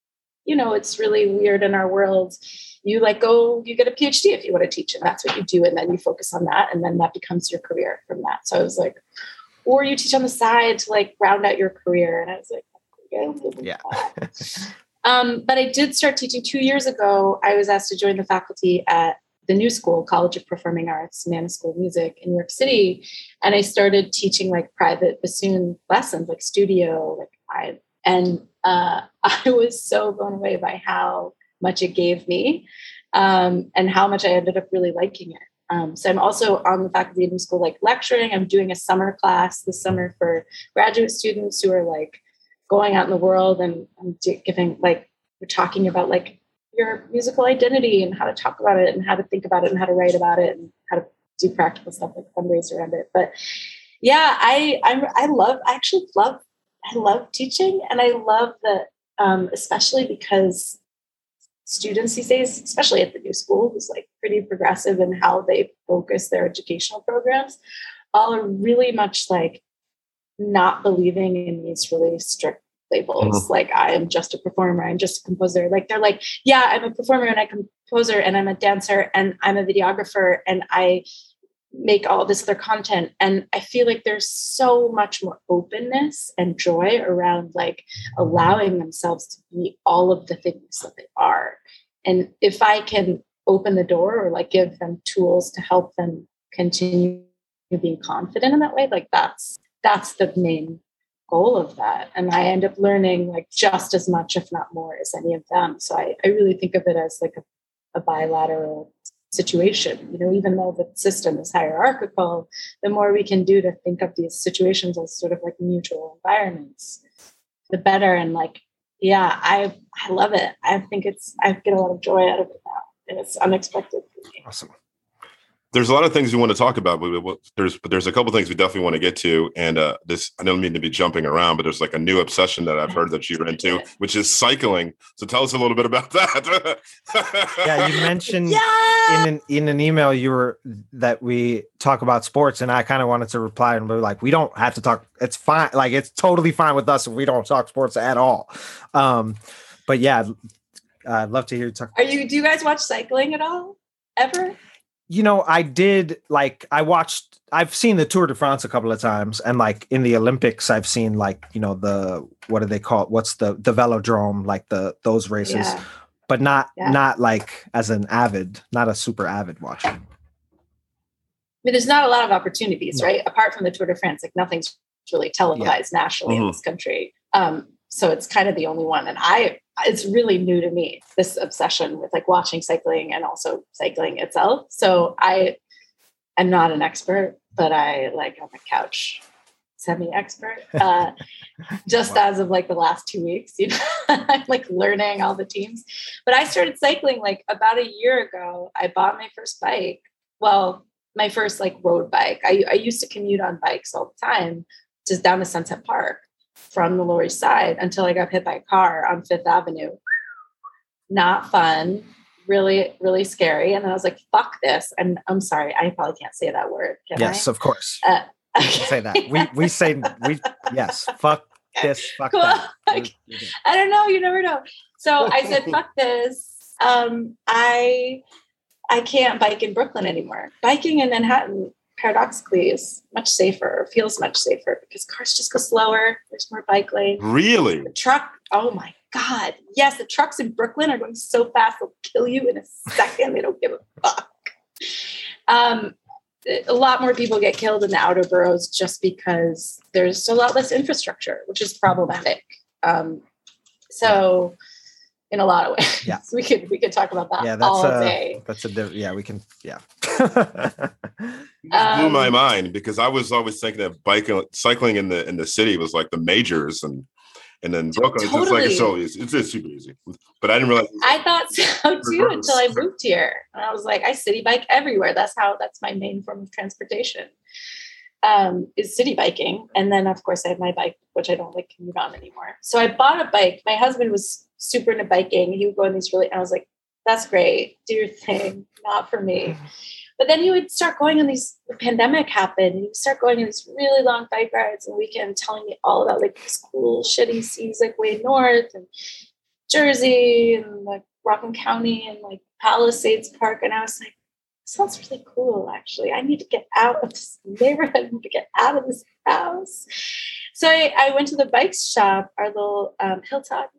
you know, it's really weird in our world. You like go, you get a PhD if you want to teach, and that's what you do, and then you focus on that, and then that becomes your career from that. So I was like, or you teach on the side to like round out your career, and I was like, okay, I'm good with Yeah. Um, but I did start teaching two years ago. I was asked to join the faculty at the New School, College of Performing Arts, Mannes School of Music in New York City. And I started teaching like private bassoon lessons, like studio, like I, and uh, I was so blown away by how much it gave me um, and how much I ended up really liking it. Um, so I'm also on the faculty of School, like lecturing. I'm doing a summer class this summer for graduate students who are like going out in the world and, do- giving like we're talking about like your musical identity and how to talk about it and how to think about it and how to write about it and how to do practical stuff like fundraise around it. But yeah, I I, I love I actually love I love teaching and I love that um, especially because students these days, especially at the new school, who's like pretty progressive in how they focus their educational programs, all are really much like not believing in these really strict labels. Like I am just a performer, I'm just a composer. Like they're like, yeah, I'm a performer and I'm a composer and I'm a dancer and I'm a videographer and I make all this other content. And I feel like there's so much more openness and joy around like allowing themselves to be all of the things that they are. And if I can open the door or like give them tools to help them continue being confident in that way, like that's that's the main goal of that. And I end up learning like just as much, if not more, as any of them. So I, I really think of it as like a, a bilateral situation. You know, even though the system is hierarchical, the more we can do to think of these situations as sort of like mutual environments, the better. And like, yeah, I I love it. I think it's I get a lot of joy out of it now. And it's unexpected for me. Awesome there's a lot of things we want to talk about, but there's but there's a couple things we definitely want to get to. And uh, this I don't mean to be jumping around, but there's like a new obsession that I've heard that you're into, which is cycling. So tell us a little bit about that. yeah, you mentioned yeah! in an in an email you were that we talk about sports, and I kind of wanted to reply and be like, we don't have to talk. It's fine. Like it's totally fine with us if we don't talk sports at all. Um, but yeah, I'd love to hear you talk. Are you? Do you guys watch cycling at all? Ever? You know, I did like I watched I've seen the Tour de France a couple of times and like in the Olympics I've seen like, you know, the what do they call it? What's the the velodrome, like the those races. Yeah. But not yeah. not like as an avid, not a super avid watcher. I mean, there's not a lot of opportunities, no. right? Apart from the Tour de France, like nothing's really televised yeah. nationally mm-hmm. in this country. Um, so it's kind of the only one. And I it's really new to me this obsession with like watching cycling and also cycling itself. So i am not an expert but i like on the couch semi-expert uh, just wow. as of like the last two weeks you know? I'm like learning all the teams. But i started cycling like about a year ago. I bought my first bike. Well my first like road bike. I, I used to commute on bikes all the time just down to sunset park from the Lower East Side until I got hit by a car on Fifth Avenue. Not fun, really, really scary. And then I was like, fuck this. And I'm sorry, I probably can't say that word. yes, I? of course. Uh, okay. say that. We we say we yes, fuck this, fuck cool. that. I don't know, you never know. So I said, fuck this. Um, I I can't bike in Brooklyn anymore. Biking in Manhattan paradoxically is much safer, feels much safer because cars just go slower. There's more bike lanes. Really? The truck, oh my God. Yes, the trucks in Brooklyn are going so fast, they'll kill you in a second. they don't give a fuck. Um, a lot more people get killed in the outer boroughs just because there's a lot less infrastructure, which is problematic. Um, so, in a lot of ways. Yeah, we could we could talk about that yeah, that's all a, day. That's a yeah, we can yeah. um, blew my um, mind because I was always thinking that biking, cycling in the in the city was like the majors and and then Brooklyn totally. it's just like it's so easy. It's just super easy. But I didn't realize. I thought so too until I moved here, and I was like, I city bike everywhere. That's how. That's my main form of transportation. Um, is city biking, and then of course I have my bike, which I don't like commute on anymore. So I bought a bike. My husband was super into biking. He would go on these really, and I was like, that's great. Do your thing. Not for me. Mm-hmm. But then he would start going on these, the pandemic happened, and he would start going on these really long bike rides and weekend telling me all about like this cool, shitty seas like way north and Jersey and like Rockland County and like Palisades Park. And I was like, sounds really cool, actually. I need to get out of this neighborhood. I need to get out of this house. So I, I went to the bike shop, our little um, hilltop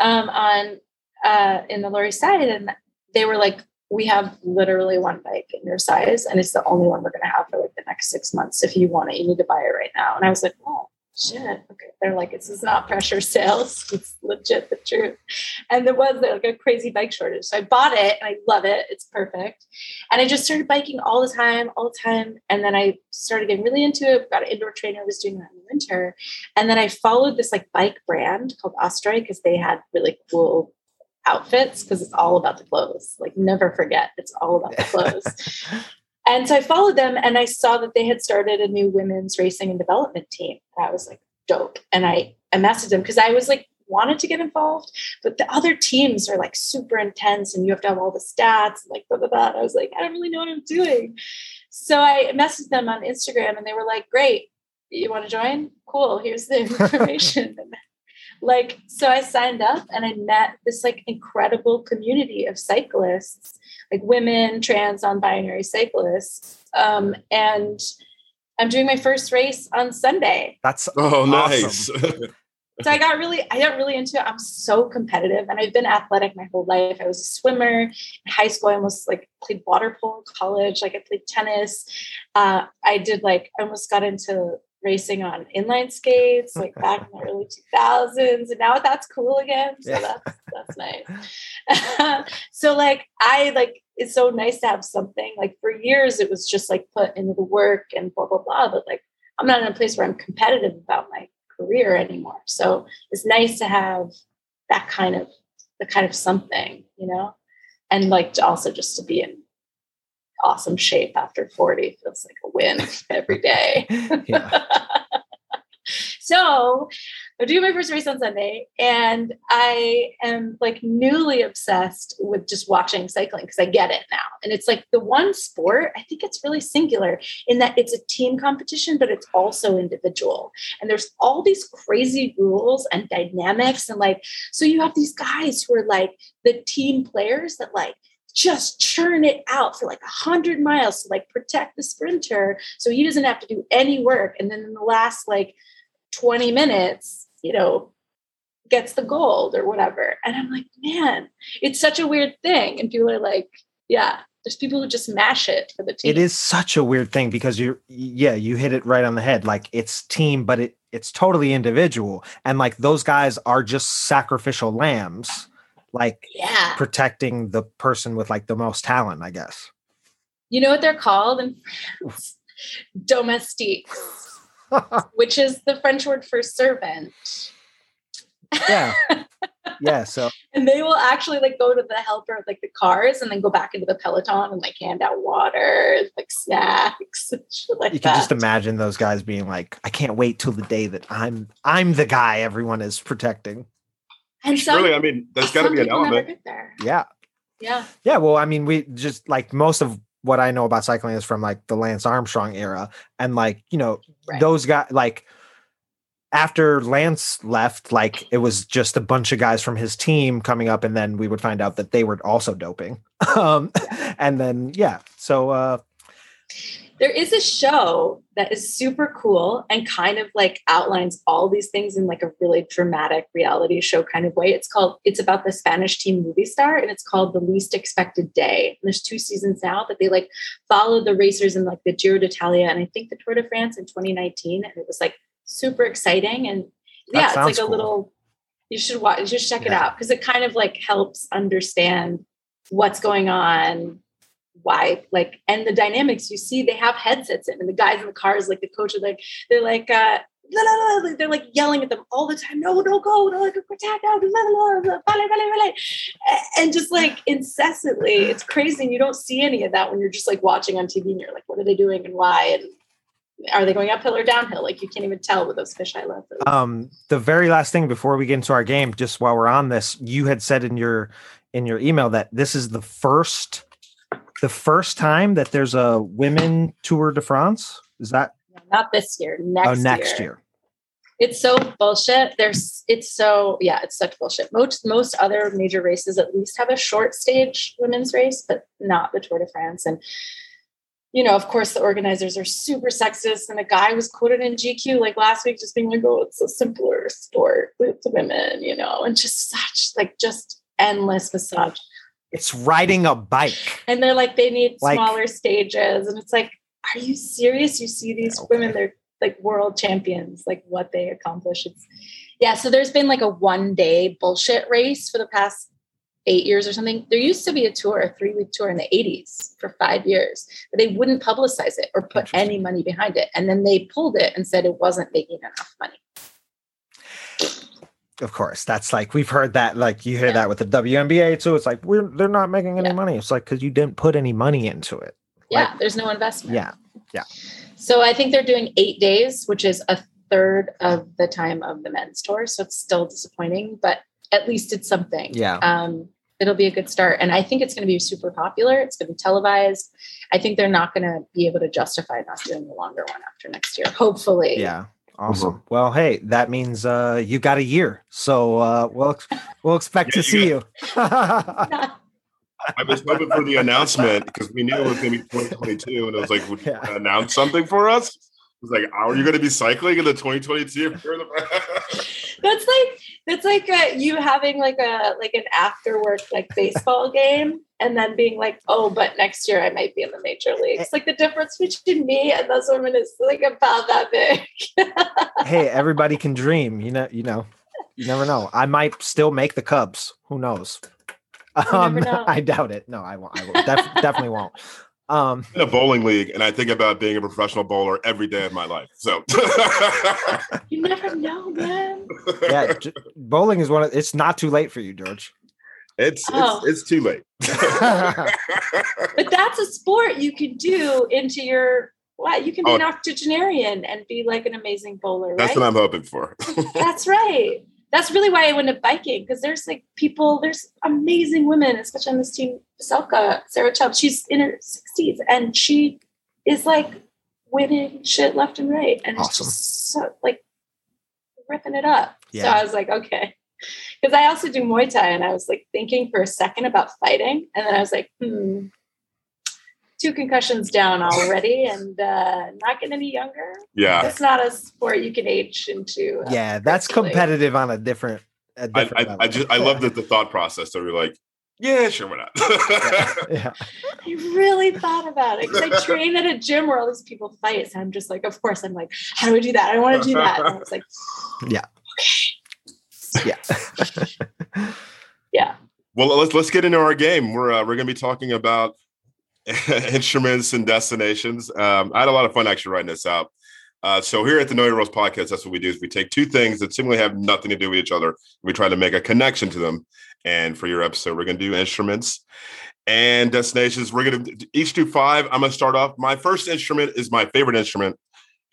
um, on uh, in the Lower East Side, and they were like, "We have literally one bike in your size, and it's the only one we're going to have for like the next six months. If you want it, you need to buy it right now." And I was like, "Oh, shit okay. They're like this is not pressure sales. It's legit the truth. And there was like a crazy bike shortage. So i bought it and i love it. It's perfect. And i just started biking all the time all the time. And then i started getting really into it. Got an indoor trainer was doing that in the winter. And then i followed this like bike brand called ostroy because they had really cool outfits because it's all about the clothes. Like never forget it's all about the clothes And so I followed them and I saw that they had started a new women's racing and development team. I was like, dope. And I, I messaged them because I was like, wanted to get involved, but the other teams are like super intense and you have to have all the stats, and like blah, blah, blah. And I was like, I don't really know what I'm doing. So I messaged them on Instagram and they were like, great, you want to join? Cool, here's the information. like, so I signed up and I met this like incredible community of cyclists like women, trans, non-binary cyclists. Um, and I'm doing my first race on Sunday. That's oh nice. so I got really, I got really into it. I'm so competitive, and I've been athletic my whole life. I was a swimmer in high school. I almost like played water polo in college. Like I played tennis. Uh, I did like I almost got into racing on inline skates like back in the early 2000s and now that's cool again so Yeah. that's that's nice. So like i like it's so nice to have something like for years it was just like put into the work and blah blah blah but like i'm not in a place where i'm competitive about my career anymore. So it's nice to have that kind of the kind of something you know? And like to also just to be in awesome shape after 40 feels like a win every day Yeah. so I'm doing my first race on Sunday, and I am like newly obsessed with just watching cycling because I get it now. And it's like the one sport, I think it's really singular in that it's a team competition, but it's also individual. And there's all these crazy rules and dynamics. And like, so you have these guys who are like the team players that like just churn it out for like a hundred miles to like protect the sprinter so he doesn't have to do any work. And then in the last like 20 minutes, you know, gets the gold or whatever. And I'm like, man, it's such a weird thing. And people are like, yeah, there's people who just mash it for the team. it is such a weird thing because you're yeah you hit it right on the head like it's team but it it's totally individual and like those guys are just sacrificial lambs like Yeah. protecting the person with like the most talent i guess You know what they're called in France? Domestiques, which is the French word for servant. yeah yeah so And they will actually like go to the helper of like the cars and then go back into the peloton and like hand out water, like snacks, like you can that. just imagine those guys being like i can't wait till the day that i'm i'm the guy everyone is protecting and some, really, I mean, there's got to be an element. there. yeah Yeah. Yeah, well, I mean, we just like most of what I know about cycling is from like the Lance Armstrong era, and like you know Right. those guys like after Lance left, like it was just a bunch of guys from his team coming up, and then we would find out that they were also doping. um, and then yeah, so uh, There is a show that is super cool and kind of like outlines all these things in like a really dramatic reality show kind of way. It's called, it's about the Spanish team Movistar and it's called The Least Expected Day. And there's two seasons now that they like follow the racers in like the Giro d'Italia and I think the Tour de France in 2019. And it was like super exciting. And That yeah, it's like a little, you should watch, just check it out because it kind of like helps understand what's going on why like and the dynamics you see they have headsets in and the guys in the cars like the coach are like they're like uh la, la, la, they're like yelling at them all the time no don't go no like protect no, vale. A- and just like incessantly it's crazy and you don't see any of that when you're just like watching on tv and you're like what are they doing and why? And are they going uphill or downhill? Like you can't even tell with those fisheye lenses. Um, the very last thing before we get into our game, just while we're on this, you had said in your in your email that this is the first the first time that there's a women Tour de France. Is that not this year next, oh next year? It's so bullshit. There's it's so yeah, it's such bullshit. Most most other major races at least have a short stage women's race, but not the Tour de France. And you know, of course, the organizers are super sexist. And a guy was quoted in GQ like last week, just being like, "Oh, it's a simpler sport with women," you know, and just such like just endless massage. It's riding a bike. And they're like, they need Like- smaller stages, and it's like, are you serious? You see these Okay. women, they're like world champions, like what they accomplish. It's yeah. So there's been like a one day bullshit race for the past eight years or something. There used to be a tour, a three week tour in the 80s for five years, but they wouldn't publicize it or put any money behind it. And then they pulled it and said it wasn't making enough money. Of course, that's like we've heard that. Like you hear Yeah. that with the WNBA too. It's like we're they're not making any Yeah. money. It's like because you didn't put any money into it. Yeah, there's no investment. Yeah, yeah. So I think they're doing eight days, which is a third of the time of the men's tour. So it's still disappointing, but at least it's something. Yeah. Um, it'll be a good start. And I think it's going to be super popular. It's going to be televised. I think they're not going to be able to justify not doing the longer one after next year. Hopefully. yeah. Awesome. Well, hey, that means uh you got a year. So uh we'll we'll expect Yeah, to see you. I was hoping for the announcement because we knew it was going to be 2022, and it was like, would you Yeah. announce something for us? It was like, are you going to be cycling in the 2022? that's like that's like a, you having like a like an after work like baseball game and then being like oh but next year i might be in the major leagues like the difference between me and those women is like about that big hey, everybody can dream. You know, you know, you never know. I might still make the Cubs. Who knows? Um, know. I doubt it. No, I won't. I will. Def- definitely won't. Um, in a bowling league, and I think about being a professional bowler every day of my life. So you never know man yeah, j- bowling is one of. It's not too late for you, George. it's Oh. it's it's too late. but that's a sport you can do into your wow you can be Oh. an octogenarian and be like an amazing bowler That's right what I'm hoping for. That's right. That's really why I went to biking because there's like people, there's amazing women, especially on this team. Selka, Sarah Chubb, she's in her 60s and she is like winning shit left and right. And it's just so like ripping it up. So I was like, okay. Because I also do Muay Thai and I was like thinking for a second about fighting. And then I was like, hmm, two concussions down already and uh, not getting any younger. Yeah. It's not a sport you can age into. uh, yeah, that's competitive on a different. A I, different I, level. I just I love that the thought process. So we're like, yeah, sure, why not? yeah. I really thought about it because I train at a gym where all these people fight. So I'm just like, of course, I'm like, how do I do that? I want to do that. And I was like, Yeah. yeah. Yeah. Well, let's let's get into our game. We're uh, we're going to be talking about instruments and destinations. Um, I had a lot of fun actually writing this out. Uh, so here at the Know Your Roles podcast, that's what we do: is we take two things that seemingly have nothing to do with each other. We try to make a connection to them. And for your episode, we're going to do instruments and destinations. We're going to each do five. I'm going to start off. My first instrument is my favorite instrument.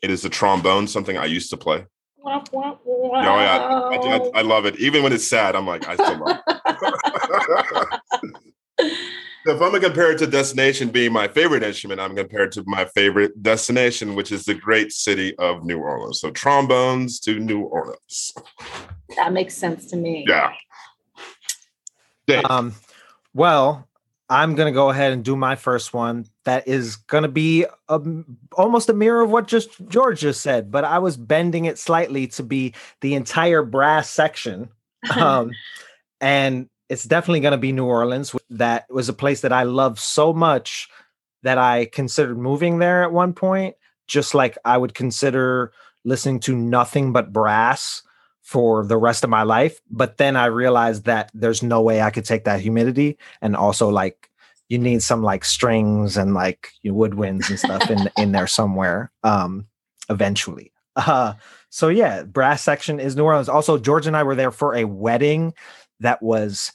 It is the trombone, something I used to play. Yeah, I, I. I love it. Even when it's sad, I'm like, I still love it. So if I'm gonna compare it to destination being my favorite instrument, I'm compared to my favorite destination, which is the great city of New Orleans. So trombones to New Orleans. that makes sense to me. Yeah. Dave, Um, well, I'm gonna go ahead and do my first one. That is gonna be a, almost a mirror of what just George just said, but I was bending it slightly to be the entire brass section. Um, and it's definitely gonna be New Orleans. That was a place that I love so much that I considered moving there at one point. Just like I would consider listening to nothing but brass for the rest of my life. But then I realized that there's no way I could take that humidity. And also like you need some like strings and like you woodwinds and stuff in in there somewhere um eventually. Uh so yeah, brass section is New Orleans. Also, George and I were there for a wedding that was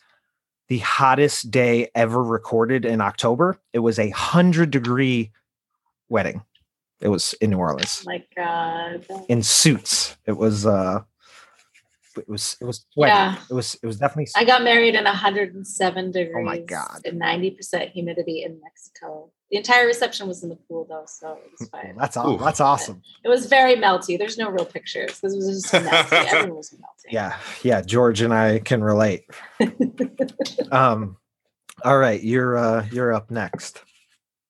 the hottest day ever recorded in October. It was a hundred degree wedding. It was in New Orleans Oh my God. in suits. It was uh it was it was sweaty. Yeah. It was it was definitely I got married in 107 degrees. Oh my God. And 90% humidity in Mexico. The entire reception was in the pool though, so it was fine. that's aw- Ooh. that's awesome. It was very melty. There's no real pictures. This was just melty. Everyone was melting. Yeah, yeah, George and I can relate. um all right, you're uh you're up next.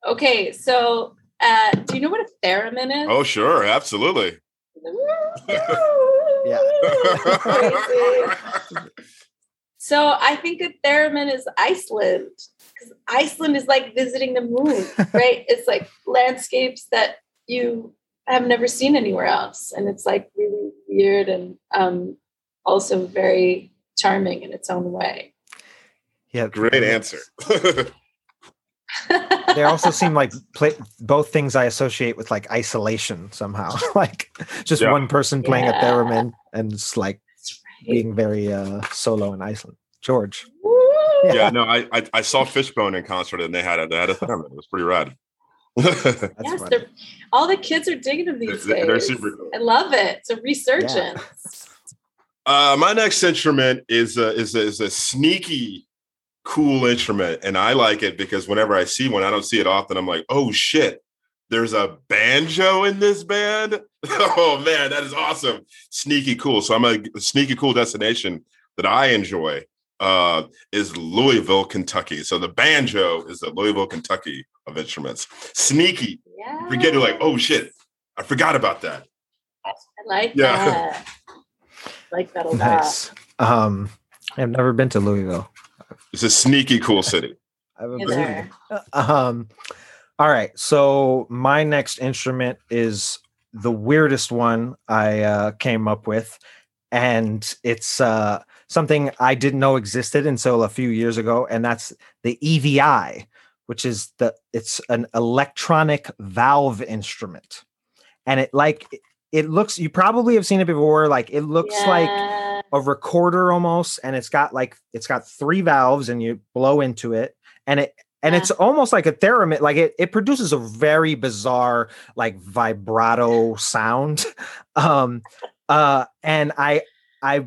Okay, so uh, do you know what a theremin is? oh sure, absolutely. Yeah. So I think a theremin is Iceland because Iceland is like visiting the moon, right? it's like landscapes that you have never seen anywhere else, and it's like really weird and um, also very charming in its own way. Yeah, Great answer. they also seem like play, both things I associate with like isolation somehow. like just Yeah. one person playing Yeah. a theremin and it's like right. being very uh solo in Iceland. George. Woo! yeah, no, I, I I saw Fishbone in concert and they had a they had a theremin. It was pretty rad. Yes, all the kids are digging them these They're- days. they're super cool. I love it. It's a resurgence. Uh, my next instrument is a, is a, is a sneaky, cool instrument, and I like it because whenever I see one, I don't see it often. I'm like, oh shit, there's a banjo in this band. oh man, that is awesome, sneaky cool. So I'm a, a sneaky cool destination that I enjoy uh, is Louisville, Kentucky. So the banjo is the Louisville, Kentucky of instruments. Sneaky, Yeah. forget to like, oh shit, I forgot about that. I like Yeah. that. like that a lot. Nice. Um, I've never been to Louisville. It's a sneaky cool city. I've Me been- Um, all right. So my next instrument is the weirdest one I uh, came up with, and it's uh, something I didn't know existed until a few years ago, and that's the EVI, which is the it's an electronic valve instrument, and it like it, it looks. You probably have seen it before. Like it looks like Yeah. A recorder almost and it's got like it's got three valves and you blow into it and it and it's almost like a theremin like it, it produces a very bizarre like vibrato sound um uh and i i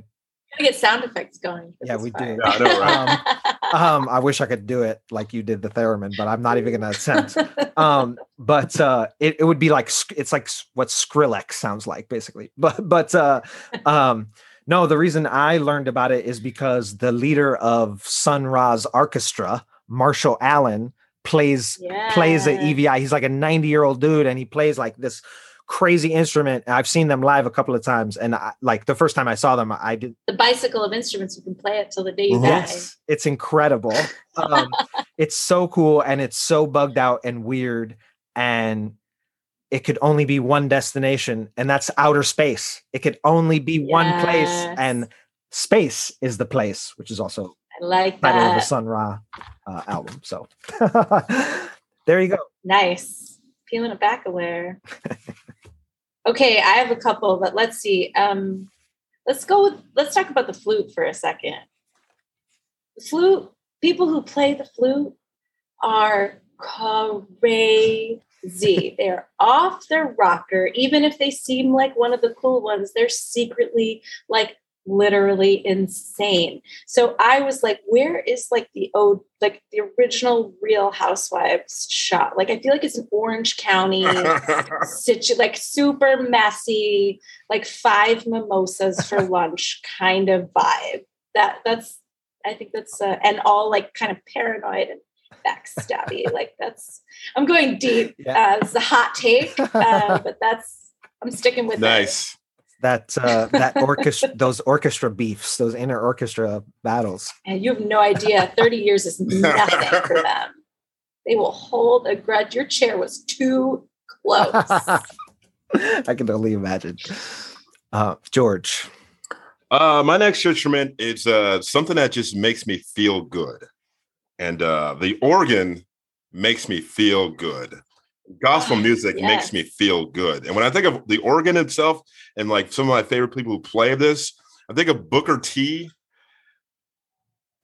Gotta get sound effects going. Yeah, we part. do. Yeah, I know, right? um i wish i could do it like you did the theremin but i'm not even gonna attempt um but uh it, it would be like it's like what skrillex sounds like basically but but uh um no the reason i learned about it is because the leader of sun ra's orchestra marshall allen plays plays the evi he's like a 90 year old dude and he plays like this crazy instrument i've seen them live a couple of times and I, like the first time i saw them i did the bicycle of instruments. You can play it till the day you die. Yes, it's incredible. Um, it's so cool and it's so bugged out and weird, and it could only be one destination, and that's outer space. It could only be one place, and space is the place, which is also I like title of the. Sun Ra uh, album. So there you go. Nice. Peeling it back aware. okay, I have a couple, but let's see. Um, let's go with let's talk about the flute for a second. The flute, people who play the flute are crazy. They're off their rocker. Even if they seem like one of the cool ones, they're secretly like literally insane. So I was like, where is like the old, like the original Real Housewives shot? Like I feel like it's an Orange County situ like super messy, like five mimosas for lunch kind of vibe. That that's I think that's uh, and all like kind of paranoid and backstabby. like that's I'm going deep. Yeah. Uh, it's a hot take, uh, but that's I'm sticking with it. nice. That uh, that orchestra, those orchestra beefs, those inner orchestra battles. And you have no idea. 30 years is nothing for them. They will hold a grudge. Your chair was too close. I can only imagine. Uh, George, Uh, my next instrument is uh, something that just makes me feel good. And uh, the organ makes me feel good. Gospel Ah, music makes me feel good. And when I think of the organ itself and like some of my favorite people who play this, I think of Booker T.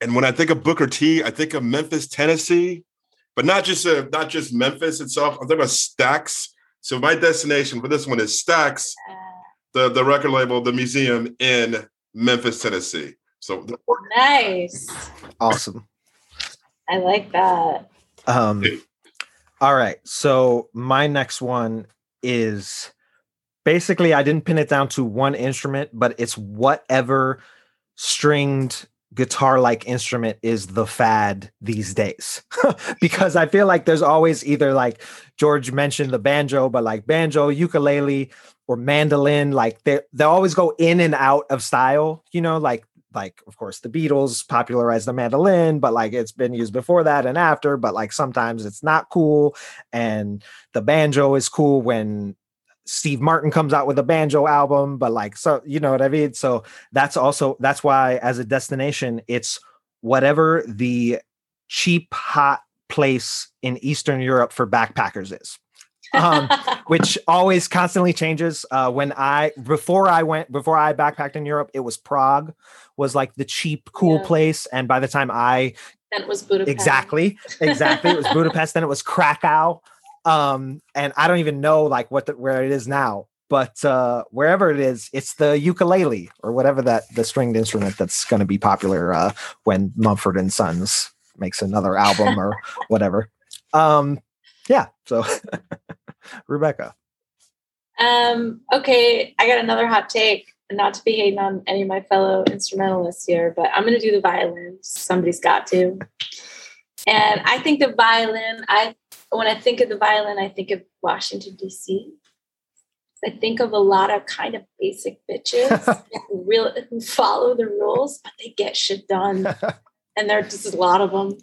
And when I think of Booker T, I think of Memphis, Tennessee, but not just uh, not just Memphis itself. I'm thinking about Stax. So my destination for this one is Stax, Uh, the, the record label, the museum in Memphis, Tennessee. So the nice. awesome. I like that. Um, all right. So my next one is basically I didn't pin it down to one instrument, but it's whatever stringed guitar like instrument is the fad these days. because I feel like there's always either like George mentioned the banjo, but like banjo, ukulele, or mandolin, like they they always go in and out of style, you know, like like of course the Beatles popularized the mandolin, but like it's been used before that and after, but like sometimes it's not cool. And the banjo is cool when Steve Martin comes out with a banjo album, but like so you know what I mean? So that's also that's why as a destination, it's whatever the cheap hot place in Eastern Europe for backpackers is. Um, which always constantly changes. Uh, when I before I went before I backpacked in Europe, it was Prague was like the cheap cool Yeah. place, and by the time I then it was Budapest. exactly exactly it was Budapest, then it was Krakow, um, and I don't even know like what the, where it is now. But uh, wherever it is, it's the ukulele or whatever that the stringed instrument that's going to be popular uh, when Mumford and Sons makes another album or whatever. Um, yeah, so Rebekah. Um, okay, I got another hot take. Not to be hating on any of my fellow instrumentalists here, but I'm going to do the violin. Somebody's got to. And I think the violin. I when I think of the violin, I think of Washington D.C. I think of a lot of kind of basic bitches who real who follow the rules, but they get shit done. and there's just a lot of them.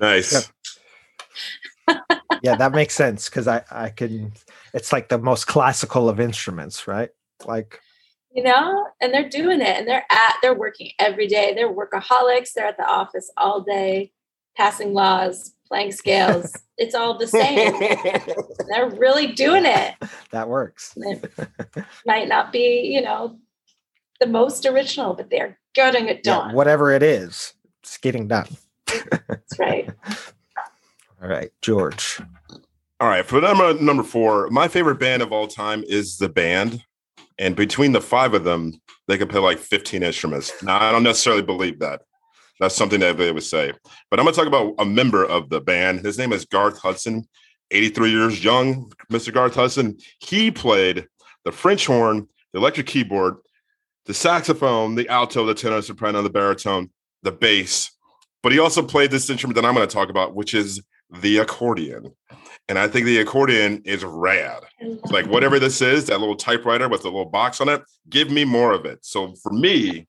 nice. yeah, that makes sense because I I can. It's like the most classical of instruments, right? Like you know, and they're doing it, and they're at they're working every day. They're workaholics. They're at the office all day, passing laws, playing scales. it's all the same. they're really doing it. That works. It might not be, you know, the most original, but they're getting it done. Yeah, whatever it is, it's getting done. That's right. all right, George. All right, for number number four, my favorite band of all time is the band, and between the five of them, they could play like 15 instruments. Now, I don't necessarily believe that. That's something that they would say. But I'm going to talk about a member of the band. His name is Garth Hudson, 83 years young, Mr. Garth Hudson. He played the French horn, the electric keyboard, the saxophone, the alto, the tenor, soprano, the baritone, the bass. But he also played this instrument that I'm going to talk about, which is the accordion. And I think the accordion is rad. Like whatever this is, that little typewriter with the little box on it, give me more of it. So for me,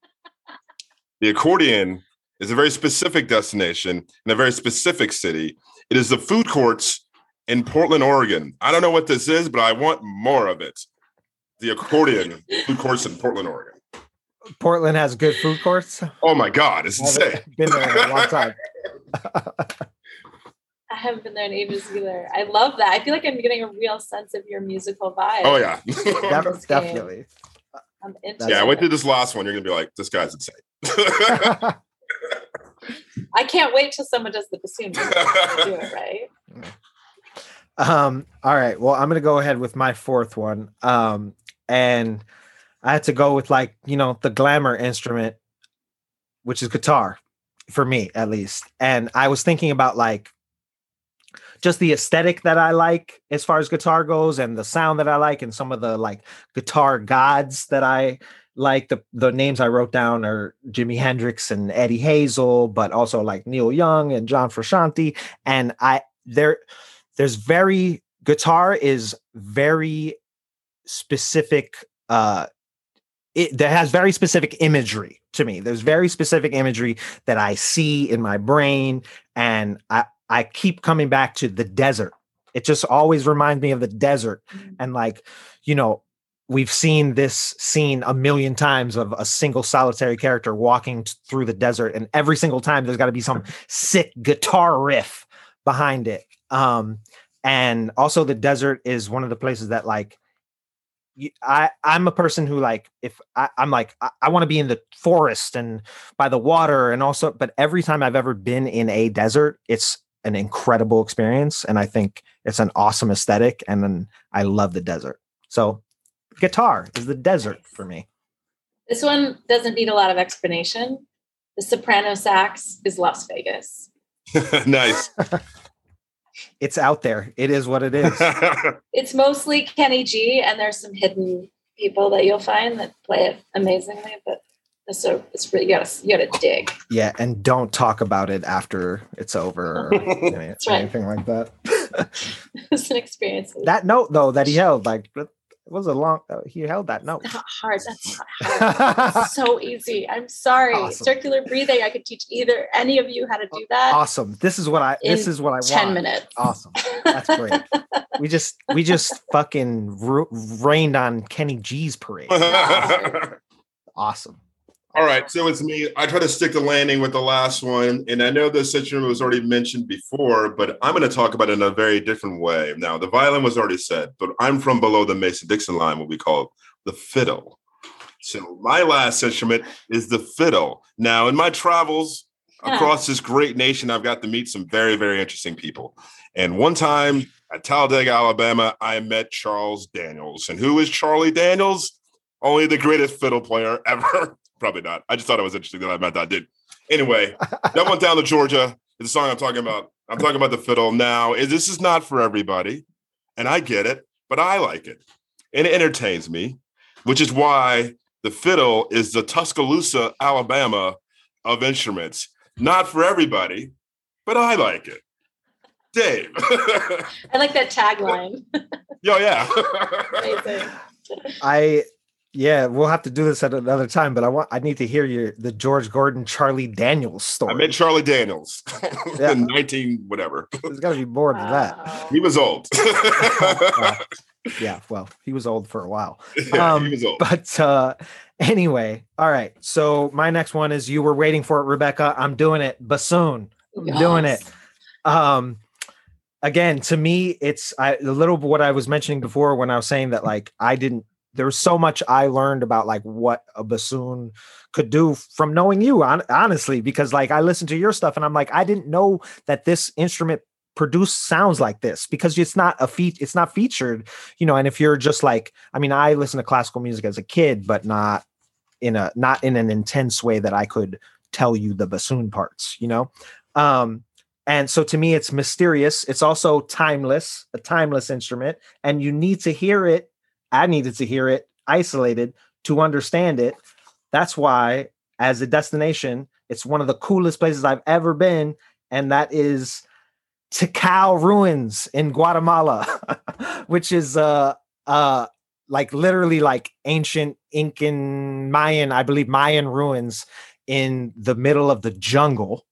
the accordion is a very specific destination in a very specific city. It is the food courts in Portland, Oregon. I don't know what this is, but I want more of it. The accordion food courts in Portland, Oregon. Portland has good food courts. Oh my God, it's insane. Been there a long time. I haven't been there in ages either. I love that. I feel like I'm getting a real sense of your musical vibe. Oh yeah, Def- definitely. I'm into yeah, I went through this last one. You're gonna be like, this guy's insane. I can't wait till someone does the bassoon. do it right. Um. All right. Well, I'm gonna go ahead with my fourth one. Um. And I had to go with like you know the glamour instrument, which is guitar, for me at least. And I was thinking about like just the aesthetic that I like as far as guitar goes and the sound that I like and some of the like guitar gods that I like the the names I wrote down are Jimi Hendrix and Eddie Hazel, but also like Neil Young and John Frusciante. And I there there's very guitar is very specific uh it that has very specific imagery to me. There's very specific imagery that I see in my brain and I I keep coming back to the desert. It just always reminds me of the desert. Mm-hmm. And like, you know, we've seen this scene a million times of a single solitary character walking t- through the desert. And every single time there's got to be some sick guitar riff behind it. Um, and also the desert is one of the places that like I I'm a person who like if I, am like I, I want to be in the forest and by the water and also but every time I've ever been in a desert it's an incredible experience and i think it's an awesome aesthetic and then i love the desert. So guitar is the desert for me. This one doesn't need a lot of explanation. The soprano sax is las vegas. Nice. It's out there. It is what it is. It's mostly kenny g and there's some hidden people that you'll find that play it amazingly but so it's really you gotta you gotta dig. Yeah, and don't talk about it after it's over or any, right. anything like that. it's an experience. That note though that he held, like it was a long. Uh, he held that note. It's not hard. That's not hard. so easy. I'm sorry. Awesome. Circular breathing. I could teach either any of you how to do that. Awesome. This is what I. This is what I want. Ten minutes. Awesome. That's great. we just we just fucking rained on Kenny G's parade. awesome. All right, so it's me. I try to stick the landing with the last one, and I know this situation was already mentioned before, but I'm going to talk about it in a very different way. Now, the violin was already said, but I'm from below the Mason-Dixon line, what we call the fiddle. So my last instrument is the fiddle. Now, in my travels across this great nation, I've got to meet some very, very interesting people. And one time at Talladega, Alabama, I met Charles Daniels. And who is Charlie Daniels? Only the greatest fiddle player ever probably not. I just thought it was interesting that I met that dude. Anyway, that went down to Georgia. It's a song I'm talking about. I'm talking about the fiddle. Now, this is not for everybody, and I get it, but I like it. And it entertains me, which is why the fiddle is the Tuscaloosa, Alabama of instruments. Not for everybody, but I like it. Dave. I like that tagline. Yo, yeah. Amazing. I yeah, we'll have to do this at another time, but I want I need to hear your the George Gordon Charlie Daniels story. I met Charlie Daniels Yeah. in 19 whatever. There's got to be more than that. He was old. Wow. Yeah, well, he was old for a while. Yeah, Um, he was old. But uh anyway, all right. So my next one is you were waiting for it, Rebekah. I'm doing it. Bassoon. I'm doing it. Um again to me it's I, a little what i was mentioning before when i was saying that like i didn't there was so much i learned about like what a bassoon could do from knowing you hon- honestly because like i listened to your stuff and i'm like i didn't know that this instrument produced sounds like this because it's not a feat it's not featured you know and if you're just like i mean i listen to classical music as a kid but not in a not in an intense way that i could tell you the bassoon parts you know um and so to me, it's mysterious. It's also timeless, a timeless instrument. And you need to hear it. I needed to hear it isolated to understand it. That's why, as a destination, it's one of the coolest places I've ever been. And that is Tikal Ruins in Guatemala, which is uh uh like literally like ancient Incan Mayan, I believe Mayan ruins in the middle of the jungle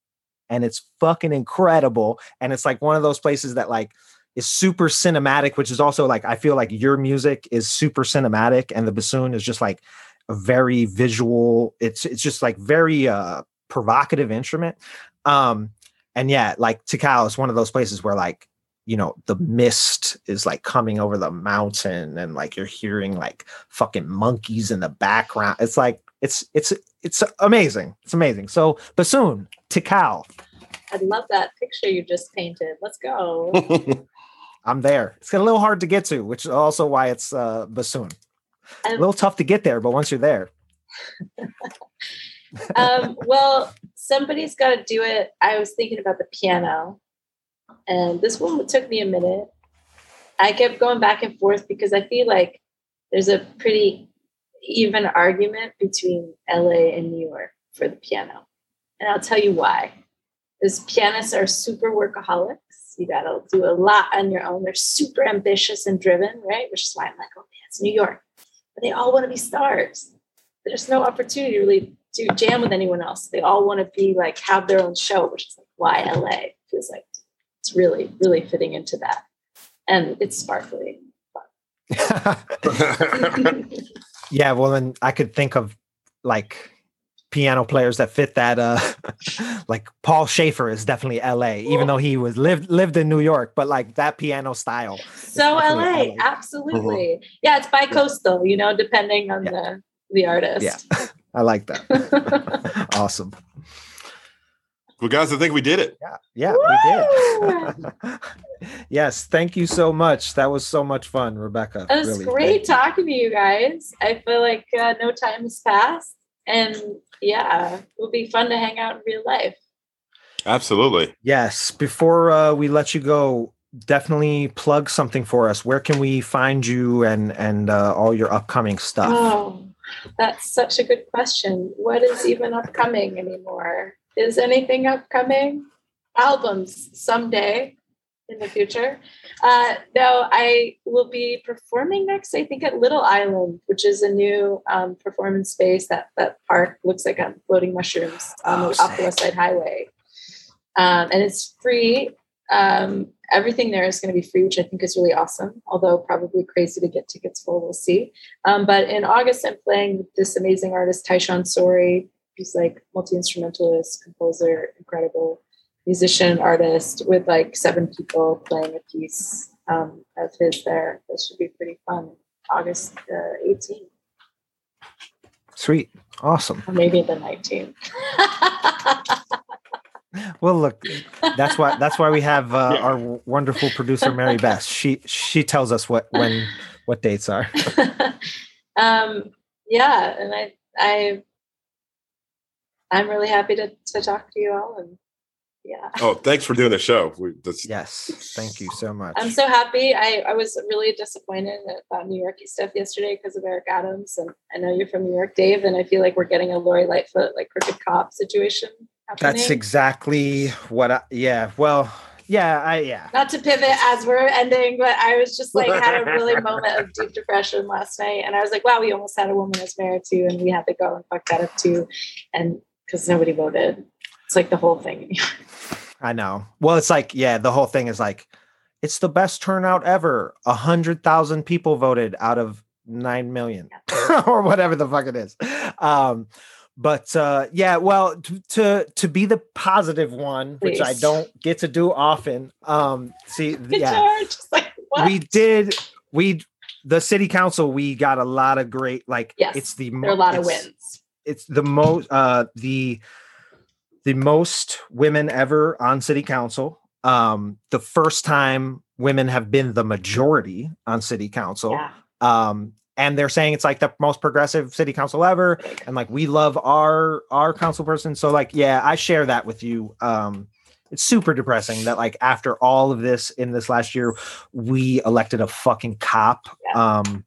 and it's fucking incredible. And it's like one of those places that like is super cinematic, which is also like I feel like your music is super cinematic, and the bassoon is just like a very visual. It's it's just like very uh provocative instrument. Um, and yeah, like Tikal is one of those places where like you know the mist is like coming over the mountain and like you're hearing like fucking monkeys in the background it's like it's it's it's amazing it's amazing so bassoon tikal I love that picture you just painted. Let's go. i'm there it's a little hard to get to which is also why it's uh bassoon a little tough to get there but once you're there um, well, somebody's got to do it. I was thinking about the piano, and this one took me a minute. I kept going back and forth because I feel like there's a pretty even argument between LA and New York for the piano. And I'll tell you why. Because pianists are super workaholics. You got to do a lot on your own. They're super ambitious and driven, right? Which is why I'm like, oh man, it's New York. But they all want to be stars. There's no opportunity to really do jam with anyone else. They all want to be like have their own show, which is like why LA feels like it's really, really fitting into that. And it's sparkly. yeah well then i could think of like piano players that fit that uh like paul shaffer is definitely la even though he was lived lived in new york but like that piano style so LA, LA. absolutely. Yeah, it's bi-coastal, you know, depending on Yeah. the the artist. yeah i like that awesome well, guys, I think we did it. yeah yeah we did yes thank you so much that was so much fun rebekah It was really. great talking to you guys. I feel like uh, no time has passed. And yeah, it will be fun to hang out in real life. Absolutely. yes before uh, we let you go definitely plug something for us where can we find you and and uh, all your upcoming stuff Oh, that's such a good question. What is even upcoming anymore? Is anything upcoming? Albums someday in the future. Uh, no, I will be performing next, I think, at Little Island, which is a new um, performance space. That, that park looks like I'm floating mushrooms on Oh, the Upper sick. West Side Highway. Um, and it's free. Um, everything there is going to be free, which I think is really awesome, although probably crazy to get tickets for. We'll see. Um, but in August, I'm playing with this amazing artist, Tyshawn Sorey. He's like multi instrumentalist, composer, incredible musician, artist, with like seven people playing a piece um, of his there. This should be pretty fun. August uh, 18th, sweet awesome or maybe the 19th. well look that's why that's why we have uh, our wonderful producer mary beth she she tells us what when what dates are um, yeah, and I, I, I'm really happy to to talk to you all, and yeah. Oh, thanks for doing the show. We, that's, yes thank you so much I'm so happy. I, I was really disappointed about New Yorkie stuff yesterday because of Eric Adams, and I know you're from New York, Dave, and I feel like we're getting a Lori Lightfoot like crooked cop situation happening. that's exactly what i yeah well yeah, I yeah. Not to pivot as we're ending, but I was just like had a really moment of deep depression last night, and I was like, wow, we almost had a woman as mayor too, and we had to go and fuck that up too, and because nobody voted, it's like the whole thing. I know. Well, it's like yeah, the whole thing is like it's the best turnout ever. A hundred thousand people voted out of nine million, or whatever the fuck it is. Um, but uh, yeah, well, to, to to be the positive one, which I don't get to do often. Um, see, yeah, like, we did. We the city council. We got a lot of great. Like, Yes, it's the there are a lot of wins. it's the most uh the the most women ever on city council um the first time women have been the majority on city council Yeah, um and they're saying it's like the most progressive city council ever and like we love our our council person. So like yeah i share that with you. Um it's super depressing that like after all of this in this last year we elected a fucking cop um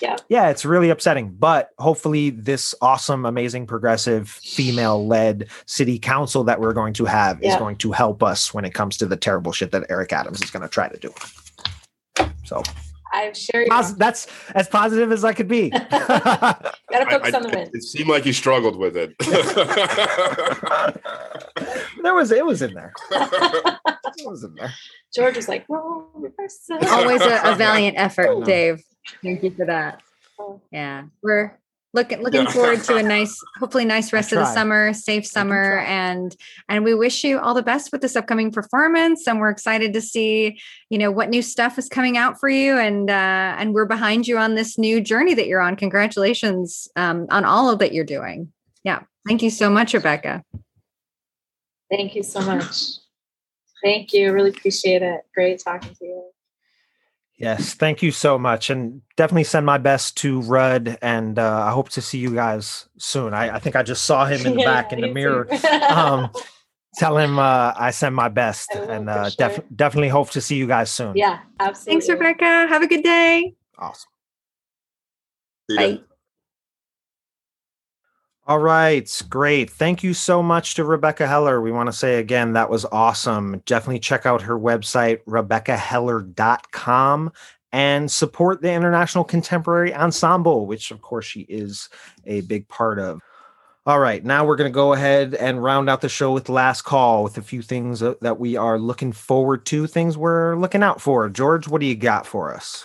Yeah. yeah it's really upsetting but hopefully this awesome amazing progressive female led city council that we're going to have is going to help us when it comes to the terrible shit that eric adams is going to try to do so I'm sure pos- that's as positive as i could be gotta focus I- on the win. It seemed like he struggled with it. there was it was in there. It was in there. George was like, roll reversal. Always a, a valiant effort, Dave. Thank you for that. Oh. Yeah, we're looking looking Yeah. forward to a nice, hopefully nice rest of the summer, safe summer, and and we wish you all the best with this upcoming performance. And we're excited to see, you know, what new stuff is coming out for you, and uh, and we're behind you on this new journey that you're on. Congratulations um, on all of that you're doing. Yeah, thank you so much, Rebekah. Thank you so much. Thank you. Really appreciate it. Great talking to you. Yes, thank you so much, and definitely send my best to Rudd, and uh, I hope to see you guys soon. I, I think I just saw him in the back Yeah, in the mirror. Um, tell him uh, I send my best, I and uh, sure. def- definitely hope to see you guys soon. yeah, absolutely. Thanks, Rebekah. Have a good day. awesome. Bye. All right, great. Thank you so much to Rebekah Heller. We want to say again, that was awesome. Definitely check out her website, rebekahheller.com, and support the International Contemporary Ensemble, which, of course, she is a big part of. All right, now we're going to go ahead and round out the show with last call with a few things that we are looking forward to, things we're looking out for. George, what do you got for us?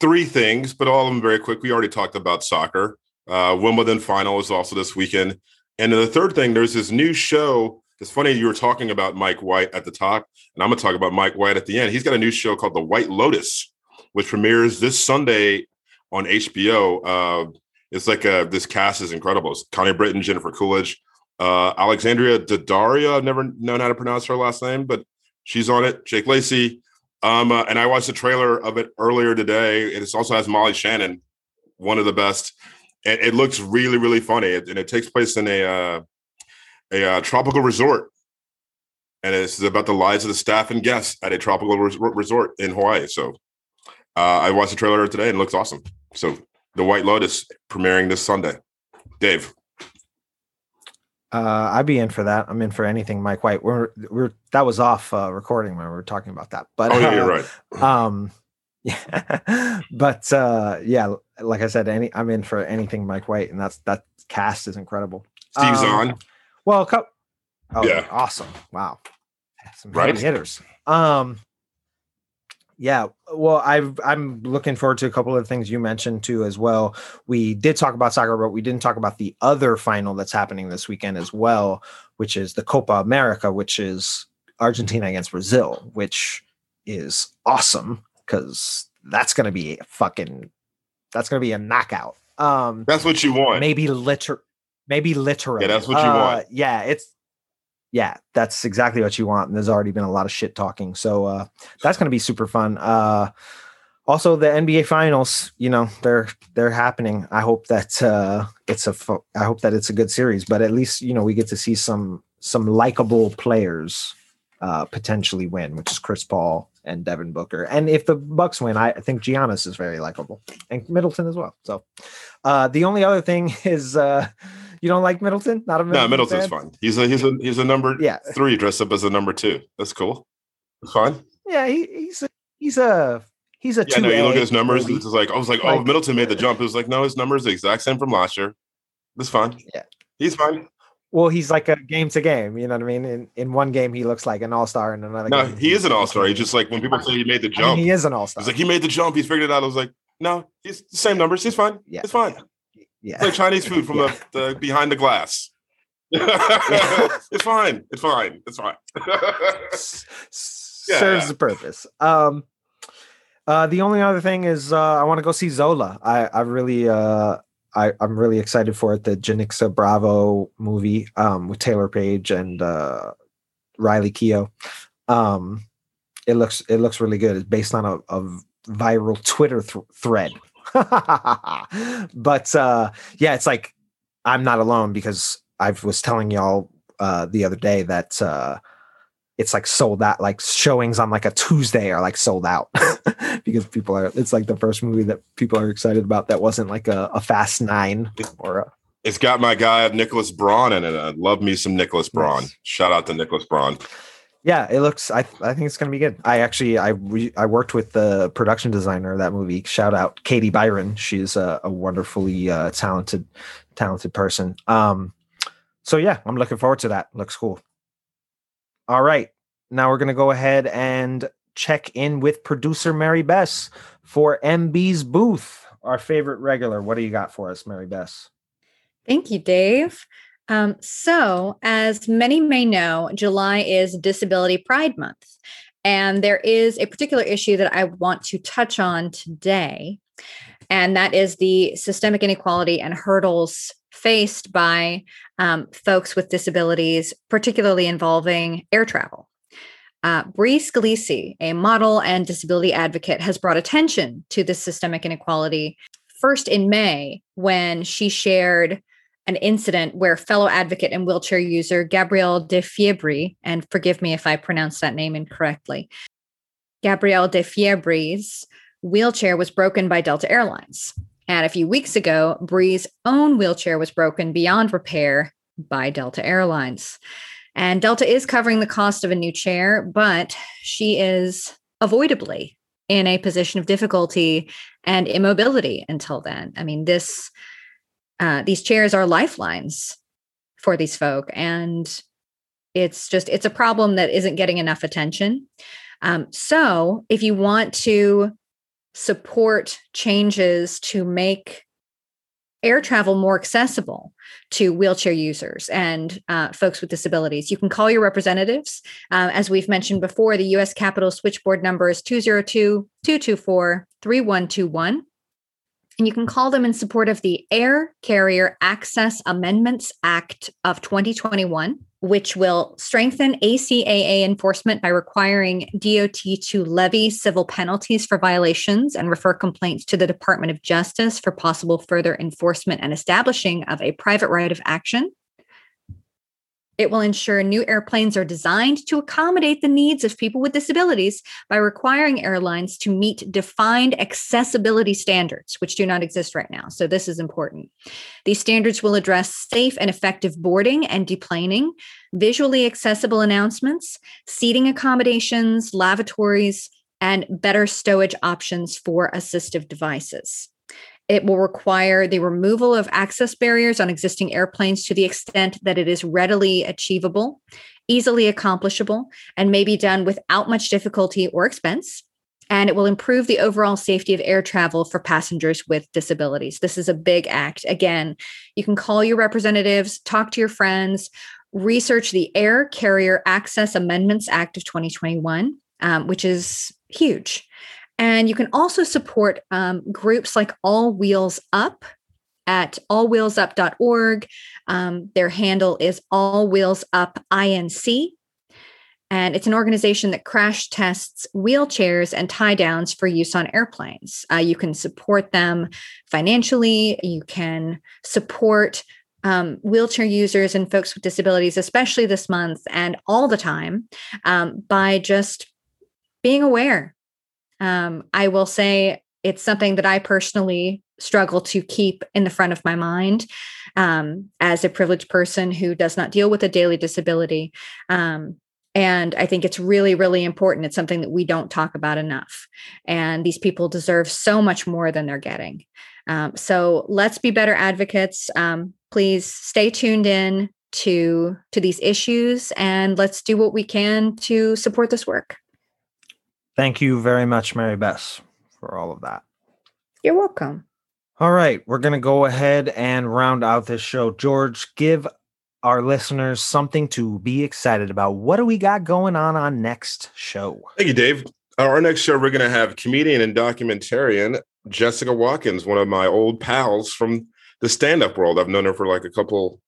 Three things, but all of them very quick. We already talked about soccer. Uh, Wimbledon final is also this weekend. And then the third thing, there's this new show. It's funny you were talking about Mike White at the top, and I'm going to talk about Mike White at the end. He's got a new show called The White Lotus, which premieres this Sunday on HBO. Uh, it's like uh, this cast is incredible. It's Connie Britton, Jennifer Coolidge, uh, Alexandria Daddario. I've never known how to pronounce her last name, but she's on it. Jake Lacy. Um, uh, and I watched the trailer of it earlier today. It also has Molly Shannon, one of the best. And it looks really, really funny. It- and it takes place in a uh, a uh, tropical resort, and it's about the lives of the staff and guests at a tropical res- resort in Hawaii. So uh, I watched the trailer today and it looks awesome. So the White Lotus premiering this Sunday. Dave, Uh, I'd be in for that. I'm in for anything, Mike White. We're we're that was off uh, recording when we were talking about that. But oh yeah, uh, you're right. Um, yeah, but uh, yeah, like I said, any I'm in for anything, Mike White, and that's that cast is incredible. Steve um, Zahn. Well, co- oh, Yeah. awesome! Wow, some Right? hitters. Um, yeah, well, I've I'm looking forward to a couple of things you mentioned too as well. We did talk about soccer, but we didn't talk about the other final that's happening this weekend as well, which is the Copa America, which is Argentina against Brazil, which is awesome because that's going to be fucking that's going to be a knockout. Um, That's what you want. maybe liter maybe literally Yeah, that's what you Uh, want. yeah it's yeah that's exactly what you want and there's already been a lot of shit talking so uh that's going to be super fun uh also the nba finals you know they're they're happening i hope that uh it's a fo- i hope that it's a good series but at least you know we get to see some some likable players uh potentially win which is chris paul and devin booker and if the bucks win i, think giannis is very likable and middleton as well so uh the only other thing is uh you don't like middleton not a Middleton. no, middleton Middleton's fan? fun. He's a he's a he's a number Yeah. three dressed up as a number two. That's cool. Fine. Yeah, he, he's a, he's a he's a Yeah, no, you look at his numbers. movie. It's like I was like, oh, Like- Middleton made the jump. It was like, no, his numbers the exact same from last year. It's fine. Yeah. he's fine. Well, he's like a game to game. You know what I mean? In in one game, he looks like an all star, in another. No, game, he is an all star. He just like when people say he made the I mean, jump, he is an all star. it's like he made the jump. He's figured it out. I was like, no, he's the same numbers. He's fine. Yeah. it's fine. yeah. It's like Chinese food from Yeah. the, the behind the glass. it's fine. It's fine. It's fine. Yeah, serves the purpose. Um, uh, the only other thing is uh, I want to go see Zola. I I really uh I I'm really excited for it. The Janicza Bravo movie um with Taylour Paige and uh Riley Keough. Um, it looks it looks really good. It's based on a, a viral Twitter th- thread. but uh yeah, it's like I'm not alone because I was telling y'all uh the other day that uh it's like sold out like showings on like a tuesday are like sold out because people are it's like the first movie that people are excited about that wasn't like a, a fast nine or a, it's got my guy Nicholas Braun in it. I love me some Nicholas Braun. Nice. Shout out to Nicholas Braun. yeah it looks i i think it's gonna be good i actually i re, i worked with the production designer of that movie shout out katie byron she's a, a wonderfully uh talented talented person um so yeah i'm looking forward to that looks cool all right now we're gonna go ahead and check in with producer mary bess for mb's booth our favorite regular what do you got for us mary bess Thank you, Dave. Um, so, as many may know, July is Disability Pride Month. And there is a particular issue that I want to touch on today, and that is the systemic inequality and hurdles faced by um, folks with disabilities, particularly involving air travel. Uh, Bri Scalesse, a model and disability advocate, has brought attention to this systemic inequality first in May when she shared an incident where fellow advocate and wheelchair user Gabrielle de Fiebre, and forgive me if I pronounce that name incorrectly, Gabrielle de Fiebre's wheelchair was broken by Delta Airlines. And a few weeks ago, Bri's own wheelchair was broken beyond repair by Delta Airlines. And Delta is covering the cost of a new chair, but she is avoidably in a position of difficulty and immobility until then. I mean, this uh, these chairs are lifelines for these folk and it's just it's a problem that isn't getting enough attention um, so if you want to support changes to make air travel more accessible to wheelchair users and uh, folks with disabilities. You can call your representatives. Uh, as we've mentioned before the u.s capitol switchboard number is 202-224-3121 and you can call them in support of the Air Carrier Access Amendments Act of 2021, which will strengthen ACAA enforcement by requiring DOT to levy civil penalties for violations and refer complaints to the Department of Justice for possible further enforcement and establishing of a private right of action. It will ensure new airplanes are designed to accommodate the needs of people with disabilities by requiring airlines to meet defined accessibility standards, which do not exist right now. So, this is important. These standards will address safe and effective boarding and deplaning, visually accessible announcements, seating accommodations, lavatories, and better stowage options for assistive devices. It will require the removal of access barriers on existing airplanes to the extent that it is readily achievable, easily accomplishable, and may be done without much difficulty or expense. And it will improve the overall safety of air travel for passengers with disabilities. This is a big act. Again, you can call your representatives, talk to your friends, research the Air Carrier Access Amendments Act of 2021, um, which is huge. And you can also support um, groups like All Wheels Up at allwheelsup.org. Um, their handle is All Wheels Up INC. And it's an organization that crash tests wheelchairs and tie downs for use on airplanes. Uh, you can support them financially, you can support um, wheelchair users and folks with disabilities, especially this month and all the time, um, by just being aware um, I will say it's something that I personally struggle to keep in the front of my mind um, as a privileged person who does not deal with a daily disability. Um, And I think it's really, really important. It's something that we don't talk about enough. And these people deserve so much more than they're getting. Um, so let's be better advocates. Um, please stay tuned in to to these issues and let's do what we can to support this work. Thank you very much, Mary Bess, for all of that. You're welcome. All right, we're going to go ahead and round out this show. George, give our listeners something to be excited about. What do we got going on on next show? Thank you, Dave. Uh, our next show, we're going to have comedian and documentarian Jessica Watkins, one of my old pals from the stand-up world. I've known her for like a couple,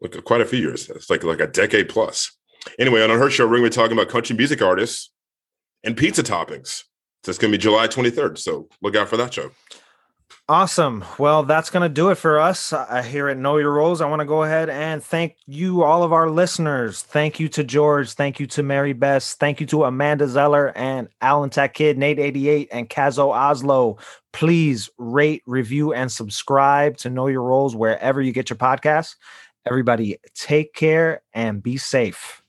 like quite a few years. It's like like a decade plus. Anyway, on her show, we're going to be talking about country music artists and pizza toppings. So it's going to be July 23rd. So look out for that show. Awesome. Well, that's going to do it for us uh, here at Know Your Roles. I want to go ahead and thank you, all of our listeners. Thank you to George. Thank you to Mary Bess. Thank you to Amanda Zeller and Alan Tech Kid, Nate 88, and Kazo Oslo. Please rate, review, and subscribe to Know Your Roles wherever you get your podcasts. Everybody, take care and be safe.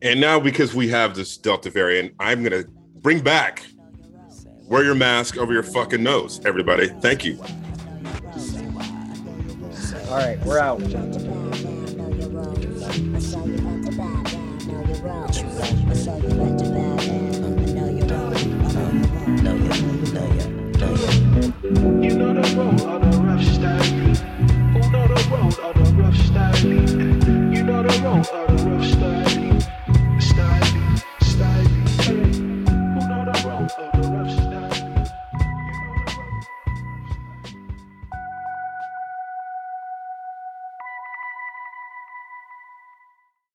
And now, because we have this Delta variant, I'm going to bring back wear your mask over your fucking nose, everybody. Thank you. All right, we're out. You know the road rough know the road rough? You know the road rough